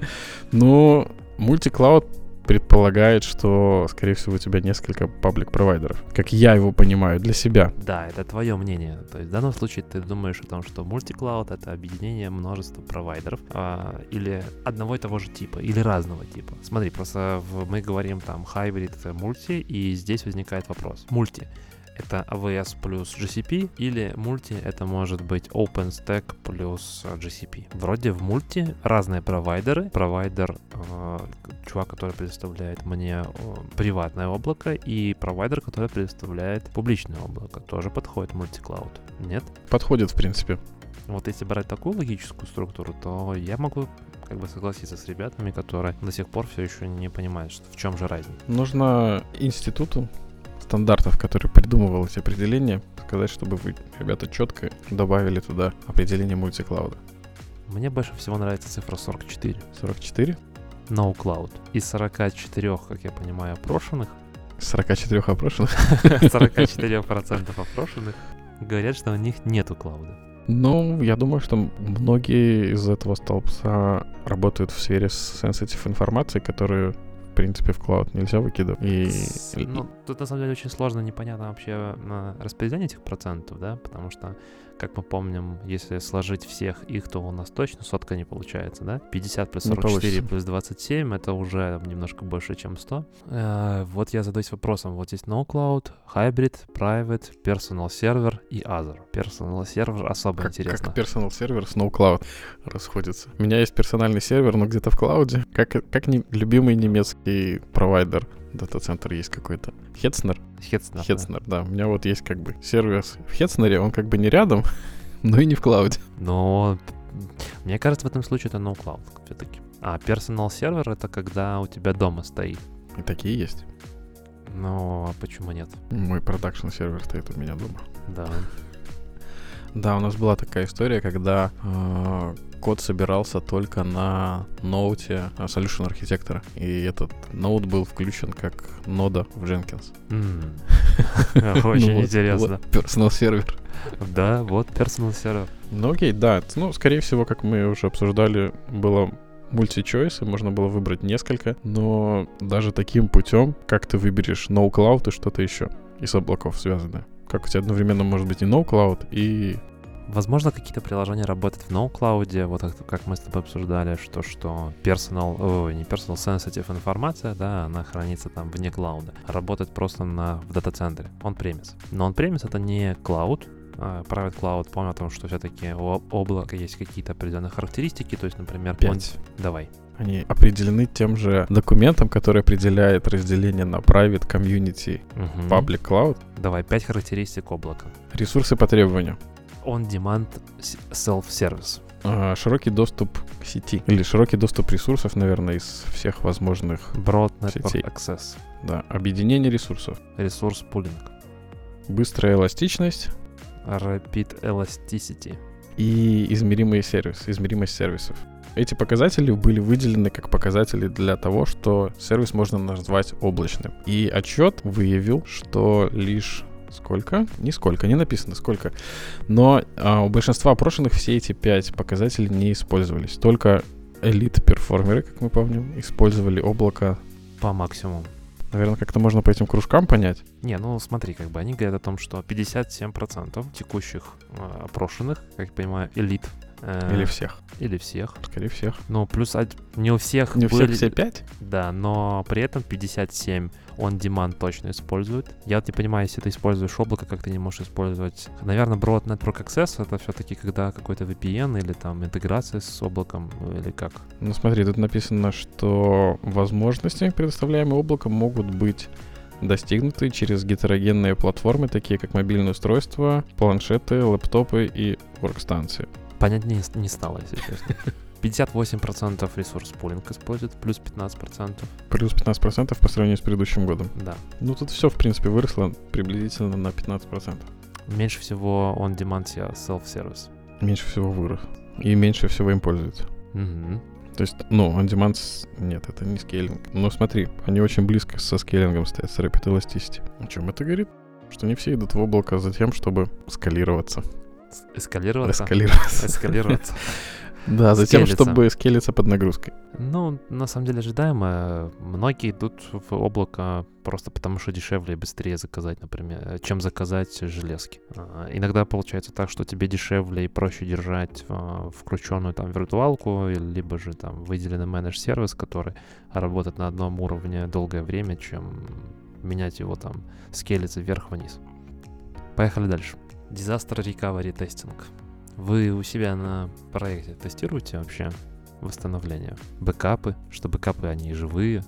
Ну, мультиклауд предполагает, что, скорее всего, у тебя несколько паблик-провайдеров. Как я его понимаю, для себя. Да, это твое мнение. То есть в данном случае ты думаешь о том, что мультиклауд — это объединение множества провайдеров а, или одного и того же типа, или разного типа. Смотри, просто в- мы говорим там hybrid, мульти, и здесь возникает вопрос. Мульти — это AWS плюс GCP, или мульти — это может быть OpenStack плюс GCP. Вроде в мульти разные провайдеры. Провайдер, э, чувак, который предоставляет мне э, приватное облако, и провайдер, который предоставляет публичное облако, тоже подходит мультиклауд. Нет? Подходит, в принципе. Вот если брать такую логическую структуру, то я могу как бы согласиться с ребятами, которые до сих пор все еще не понимают, что в чем же разница. Нужно институту стандартов, который придумывал эти определения, сказать, чтобы вы, ребята, четко добавили туда определение мультиклауда. Мне больше всего нравится цифра 44. 44? No Cloud. Из 44, как я понимаю, опрошенных, 44 опрошенных. 44% опрошенных говорят, что у них нету клауда. Ну, я думаю, что многие из этого столбца работают в сфере sensitive информации, которую, в принципе, в клауд нельзя выкидывать. И Ну, тут на самом деле очень сложно, непонятно вообще а, распределение этих процентов, да, потому что, как мы помним, если сложить всех их, то у нас точно сотка не получается, да? 50 плюс Не 44 получится. плюс 27 это уже немножко больше, чем 100. Э, вот я задаюсь вопросом, вот есть NoCloud, Hybrid, Private, Personal Server и Other. Personal Server особо как, интересно. как персонал сервер с NoCloud расходится. У меня есть персональный сервер, но где-то в клауде. Как, как не, любимый немецкий провайдер дата-центр есть какой-то. Хетцнер? Хетцнер, да. Хетцнер, да. У меня вот есть как бы сервер в Хетцнере, он как бы не рядом, но и не в клауде. Но мне кажется, в этом случае это NoCloud все-таки. А Personal Server это когда у тебя дома стоит. И такие есть. Ну, а почему нет? Мой продакшн сервер стоит у меня дома. Да. Да, у нас была такая история, когда э, код собирался только на ноуте Solution архитектора. И этот ноут был включен как нода в Jenkins. Ну Очень вот, интересно. Personal сервер. Да, вот Personal Server. Ну окей, да. Ну, скорее всего, как мы уже обсуждали, было мульти-чойс, и можно было выбрать несколько, но даже таким путем, как ты выберешь no cloud и что-то еще из облаков связанное. Как у тебя одновременно может быть и no cloud, и Возможно, какие-то приложения работают в NoCloud, вот как, как мы с тобой обсуждали, что, что personal, ой, не personal sensitive информация, да, она хранится там вне клауда, а работает просто на, в дата-центре, on-premise. Но on-premise это не cloud, а private cloud, помню о том, что все-таки у облака есть какие-то определенные характеристики, то есть, например, он- Пять. Давай. Они определены тем же документом, который определяет разделение на private, community, Мгм. public cloud, Давай, пять характеристик облака. ресурсы по требованию, On-demand self-service. а, широкий доступ к сети или широкий доступ ресурсов, наверное, из всех возможных, Broad Network Сетей. Access. да, объединение ресурсов, Ресурс пулинг. быстрая эластичность Rapid Elasticity. и измеримый сервис, измеримость сервисов. Эти показатели были выделены как показатели для того, что сервис можно назвать облачным. И отчет выявил, что лишь сколько? Нисколько, не написано сколько. Но а, у большинства опрошенных все эти пять показателей не использовались. Только элит-перформеры, как мы помним, использовали облако По максимуму. Наверное, как-то можно по этим кружкам понять. Не, ну смотри, как бы они говорят о том, что 57% текущих э, опрошенных, как я понимаю, элит. Э, Или всех. Или всех. Скорее всех. Ну, плюс не у всех Не у всех были- все пять? Да, но при этом 57 он demand точно использует. Я вот не понимаю, если ты используешь облако, как ты не можешь использовать. Наверное, Broad Network Access это все-таки когда какой-то VPN или там интеграция с облаком, ну, или как. Ну смотри, тут написано, что возможности, предоставляемые облаком, могут быть достигнуты через гетерогенные платформы, такие как мобильные устройства, планшеты, лэптопы и воркстанции. Понятнее не, стало, если честно. 58% ресурс пулинг использует, плюс 15%. Плюс 15% по сравнению с предыдущим годом. Да. Ну тут все, в принципе, выросло приблизительно на 15%. Меньше всего on demand self-service. Меньше всего вырос. И меньше всего им пользуются. Мгм. То есть, ну, on demand... Нет, это не скейлинг. Но смотри, они очень близко со скейлингом стоят, с Rapid Elasticity. О чем это говорит? Что не все идут в облако за тем, чтобы скалироваться. Эскалироваться. Эскалироваться. Эскалироваться. Да, за тем, Скелиться. чтобы скелиться под нагрузкой. Ну, на самом деле ожидаемо. Многие идут в облако просто потому, что дешевле и быстрее заказать, например, э, чем заказать железки. А, Иногда получается так, что тебе дешевле и проще держать а, включенную там виртуалку, или либо же там выделенный менедж-сервис, который работает на одном уровне долгое время, чем менять его там, скелиться вверх-вниз. Поехали дальше. Disaster Recovery Testing. Вы у себя на проекте тестируете вообще восстановление? Бэкапы, что бэкапы, они живые,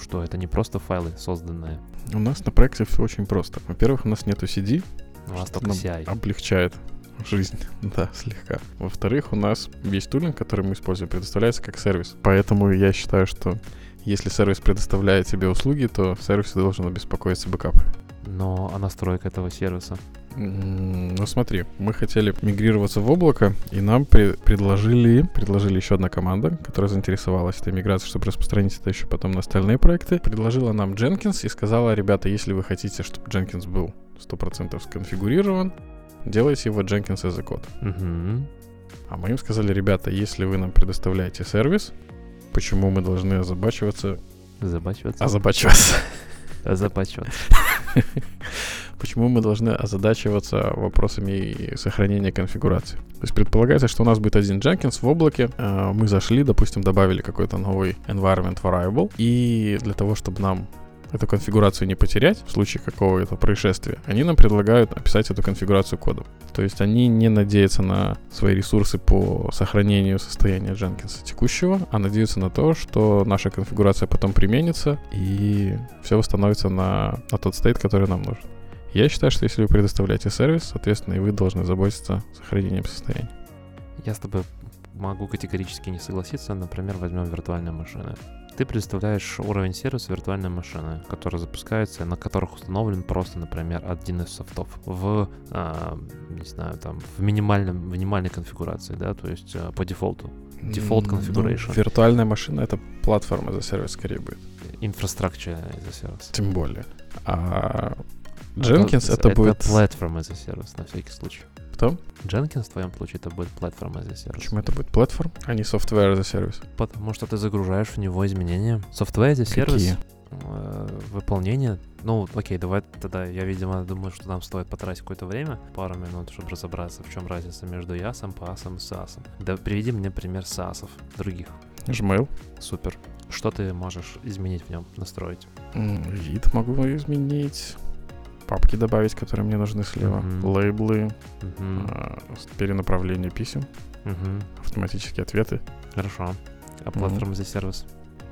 что это не просто файлы, созданные. У нас на проекте все очень просто. Во-первых, у нас нету CD, У что только CI. облегчает жизнь, да, слегка. Во-вторых, у нас весь тулинг, который мы используем, предоставляется как сервис. Поэтому я считаю, что если сервис предоставляет тебе услуги, то сервис должен обеспокоиться бэкапами. Но а настройка этого сервиса? Ну смотри, мы хотели мигрироваться в облако, и нам пре- предложили, предложили еще одна команда, которая заинтересовалась этой миграцией, чтобы распространить это еще потом на остальные проекты. Предложила нам Jenkins и сказала, ребята, если вы хотите, чтобы Jenkins был 100% сконфигурирован, делайте его Jenkins as a код. Мгм. А мы им сказали, ребята, если вы нам предоставляете сервис, почему мы должны озабачиваться... Забачиваться. Озабачиваться. Забачиваться. Почему мы должны озадачиваться вопросами сохранения конфигурации? То есть предполагается, что у нас будет один Jenkins в облаке. э, Мы зашли, допустим, добавили какой-то новый environment variable. И для того, чтобы нам эту конфигурацию не потерять в случае какого-то происшествия, они нам предлагают описать эту конфигурацию кодом. То есть они не надеются на свои ресурсы по сохранению состояния Jenkins текущего, а надеются на то, что наша конфигурация потом применится и все восстановится на, на тот стейт, который нам нужен. Я считаю, что если вы предоставляете сервис, соответственно, и вы должны заботиться сохранением состояния. Я с тобой могу категорически не согласиться. Например, возьмем виртуальные машины. Ты предоставляешь уровень сервиса виртуальной машины, которые запускаются, на которых установлен просто, например, один из софтов в, а, не знаю, там, в, минимальном, в минимальной конфигурации, да, то есть а, по дефолту. М, configuration. ну, виртуальная машина — это платформа за сервис скорее будет. As a service. Тем более. А Jenkins это, это будет... Platform as a service, на всякий случай. Кто? Jenkins в твоем случае это будет Platform as a service. Почему это будет платформ, а не software as a service? Потому что ты загружаешь в него изменения. Software as a service. Какие? э, выполнение. Ну, окей, давай тогда я, видимо, думаю, что нам стоит потратить какое-то время, пару минут, чтобы разобраться, в чем разница между ясом, пасом и сасом. Да приведи мне пример сасов других. Gmail. Супер. Что ты можешь изменить в нем, настроить? Вид могу изменить. Папки добавить, которые мне нужны слева. Мгм. Лейблы. А, с- перенаправление писем. Мгм. Автоматические ответы. Хорошо. А платформа за сервис?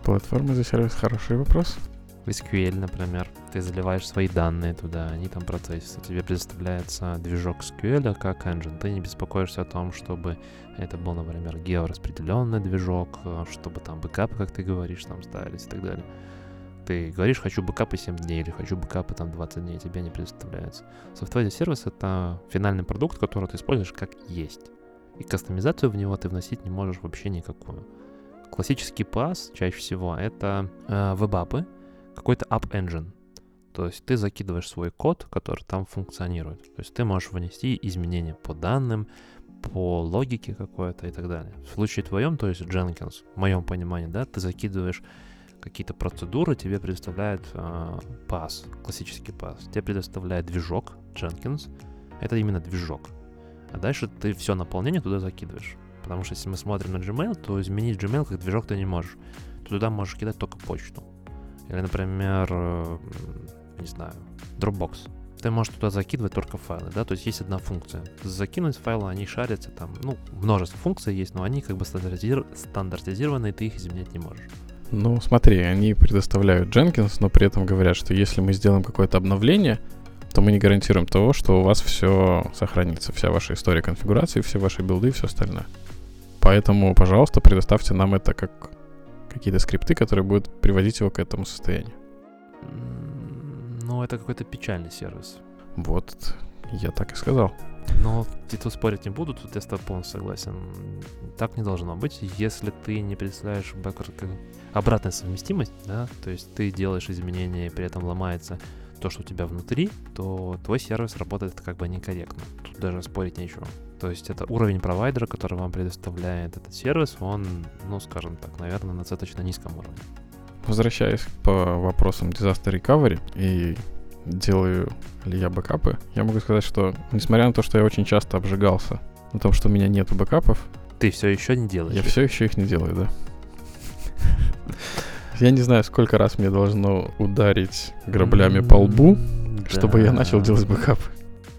Платформа за сервис. Хороший вопрос. В SQL, например, ты заливаешь свои данные туда, они там процессятся. Тебе предоставляется движок SQL как engine. Ты не беспокоишься о том, чтобы это был, например, геораспределенный движок, э, чтобы там бэкапы, как ты говоришь, там ставились и так далее. Ты говоришь, хочу бэкапы 7 дней или хочу бэкапы там 20 дней, тебе не предоставляется. Software сервис — это финальный продукт, который ты используешь как есть. И кастомизацию в него ты вносить не можешь вообще никакую. Классический PaaS чаще всего это э, веб-апы, какой-то app engine. То есть ты закидываешь свой код, который там функционирует. То есть ты можешь внести изменения по данным, по логике какой-то и так далее. В случае твоем, то есть Jenkins, в моем понимании, да, ты закидываешь какие-то процедуры, тебе предоставляет э, пас, классический пас. Тебе предоставляет движок Jenkins. Это именно движок. А дальше ты все наполнение туда закидываешь. Потому что если мы смотрим на Gmail, то изменить Gmail как движок ты не можешь. Ты туда можешь кидать только почту. Или, например, э, не знаю, Dropbox. Ты можешь туда закидывать только файлы, да, то есть есть одна функция. Закинуть файлы, они шарятся там, ну, множество функций есть, но они как бы стандартизир... стандартизированы, и ты их изменять не можешь. Ну, смотри, они предоставляют Jenkins, но при этом говорят, что если мы сделаем какое-то обновление, то мы не гарантируем того, что у вас все сохранится, вся ваша история конфигурации, все ваши билды и все остальное. Поэтому, пожалуйста, предоставьте нам это как какие-то скрипты, которые будут приводить его к этому состоянию. Ну, это какой-то печальный сервис. Вот, я так и сказал. Но тут спорить не буду, тут я с тобой согласен. Так не должно быть, если ты не представляешь бэквард как обратная совместимость, да, то есть ты делаешь изменения и при этом ломается то, что у тебя внутри, то твой сервис работает как бы некорректно. Тут даже спорить нечего. То есть это уровень провайдера, который вам предоставляет этот сервис, он, ну, скажем так, наверное, на достаточно низком уровне. Возвращаясь по вопросам disaster recovery и делаю ли я бэкапы, я могу сказать, что несмотря на то, что я очень часто обжигался на том, что у меня нету бэкапов, ты все еще не делаешь. Я все еще их не делаю, да. Я не знаю, сколько раз мне должно ударить граблями по лбу, чтобы я начал делать бэкапы.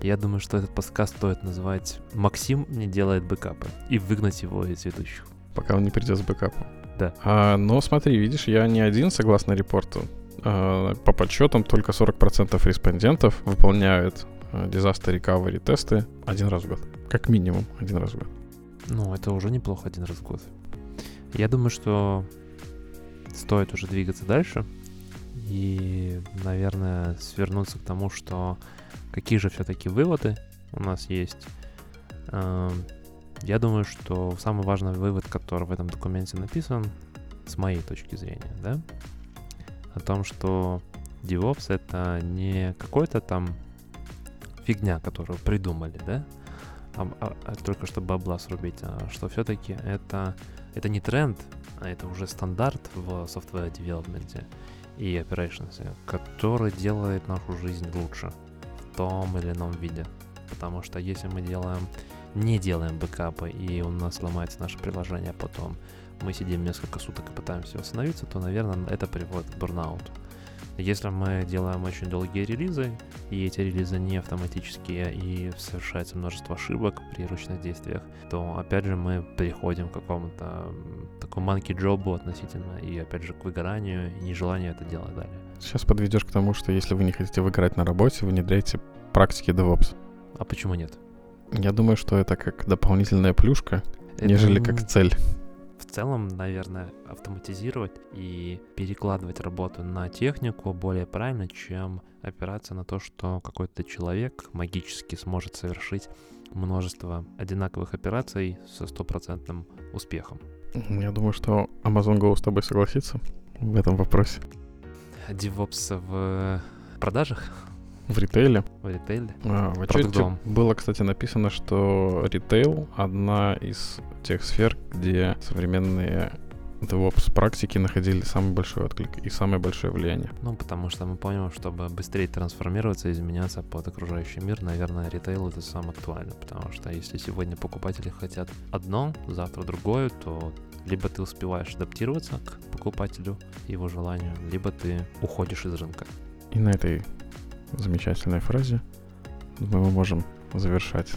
Я думаю, что этот подкаст стоит называть «Максим не делает бэкапы» и выгнать его из ведущих. Пока он не придет с бэкапом. Да. А, но смотри, видишь, я не один, согласно репорту. А, по подсчетам, только 40% респондентов выполняют а, disaster recovery тесты один раз в год. Как минимум один раз в год. Ну, это уже неплохо один раз в год. Я думаю, что стоит уже двигаться дальше и, наверное, свернуться к тому, что какие же все-таки выводы у нас есть. Эм, я думаю, что самый важный вывод, который в этом документе написан, с моей точки зрения, да, о том, что DevOps это не какой-то там фигня, которую придумали, да, а, а, а только чтобы бабла срубить, а что все-таки это, это не тренд, а это уже стандарт в software development и operations, который делает нашу жизнь лучше в том или ином виде. Потому что если мы делаем, не делаем бэкапы, и у нас ломается наше приложение, потом мы сидим несколько суток и пытаемся восстановиться, то, наверное, это приводит к бурнауту. Если мы делаем очень долгие релизы, и эти релизы не автоматические, и совершается множество ошибок при ручных действиях, то, опять же, мы переходим к какому-то такому monkey джобу относительно, и, опять же, к выгоранию и нежеланию это делать далее. Сейчас подведешь к тому, что если вы не хотите выиграть на работе, внедряйте практики DevOps. А почему нет? Я думаю, что это как дополнительная плюшка, это... нежели как цель целом, наверное, автоматизировать и перекладывать работу на технику более правильно, чем опираться на то, что какой-то человек магически сможет совершить множество одинаковых операций со стопроцентным успехом. Я думаю, что Amazon Go с тобой согласится в этом вопросе. DevOps в продажах? В ритейле. В ритейле. А, в отчете было, кстати, написано, что ритейл одна из тех сфер, где современные DevOps практики находили самый большой отклик и самое большое влияние. Ну, потому что мы понимаем, чтобы быстрее трансформироваться и изменяться под окружающий мир, наверное, ритейл это самое актуальное, потому что если сегодня покупатели хотят одно, завтра другое, то либо ты успеваешь адаптироваться к покупателю, его желанию, либо ты уходишь из рынка. И на этой замечательной фразе мы можем завершать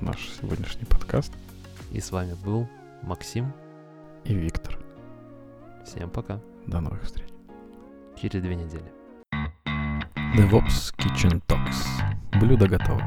наш сегодняшний подкаст. И с вами был Максим и Виктор. Всем пока. До новых встреч. Через две недели. DevOps Kitchen Talks. Блюдо готово.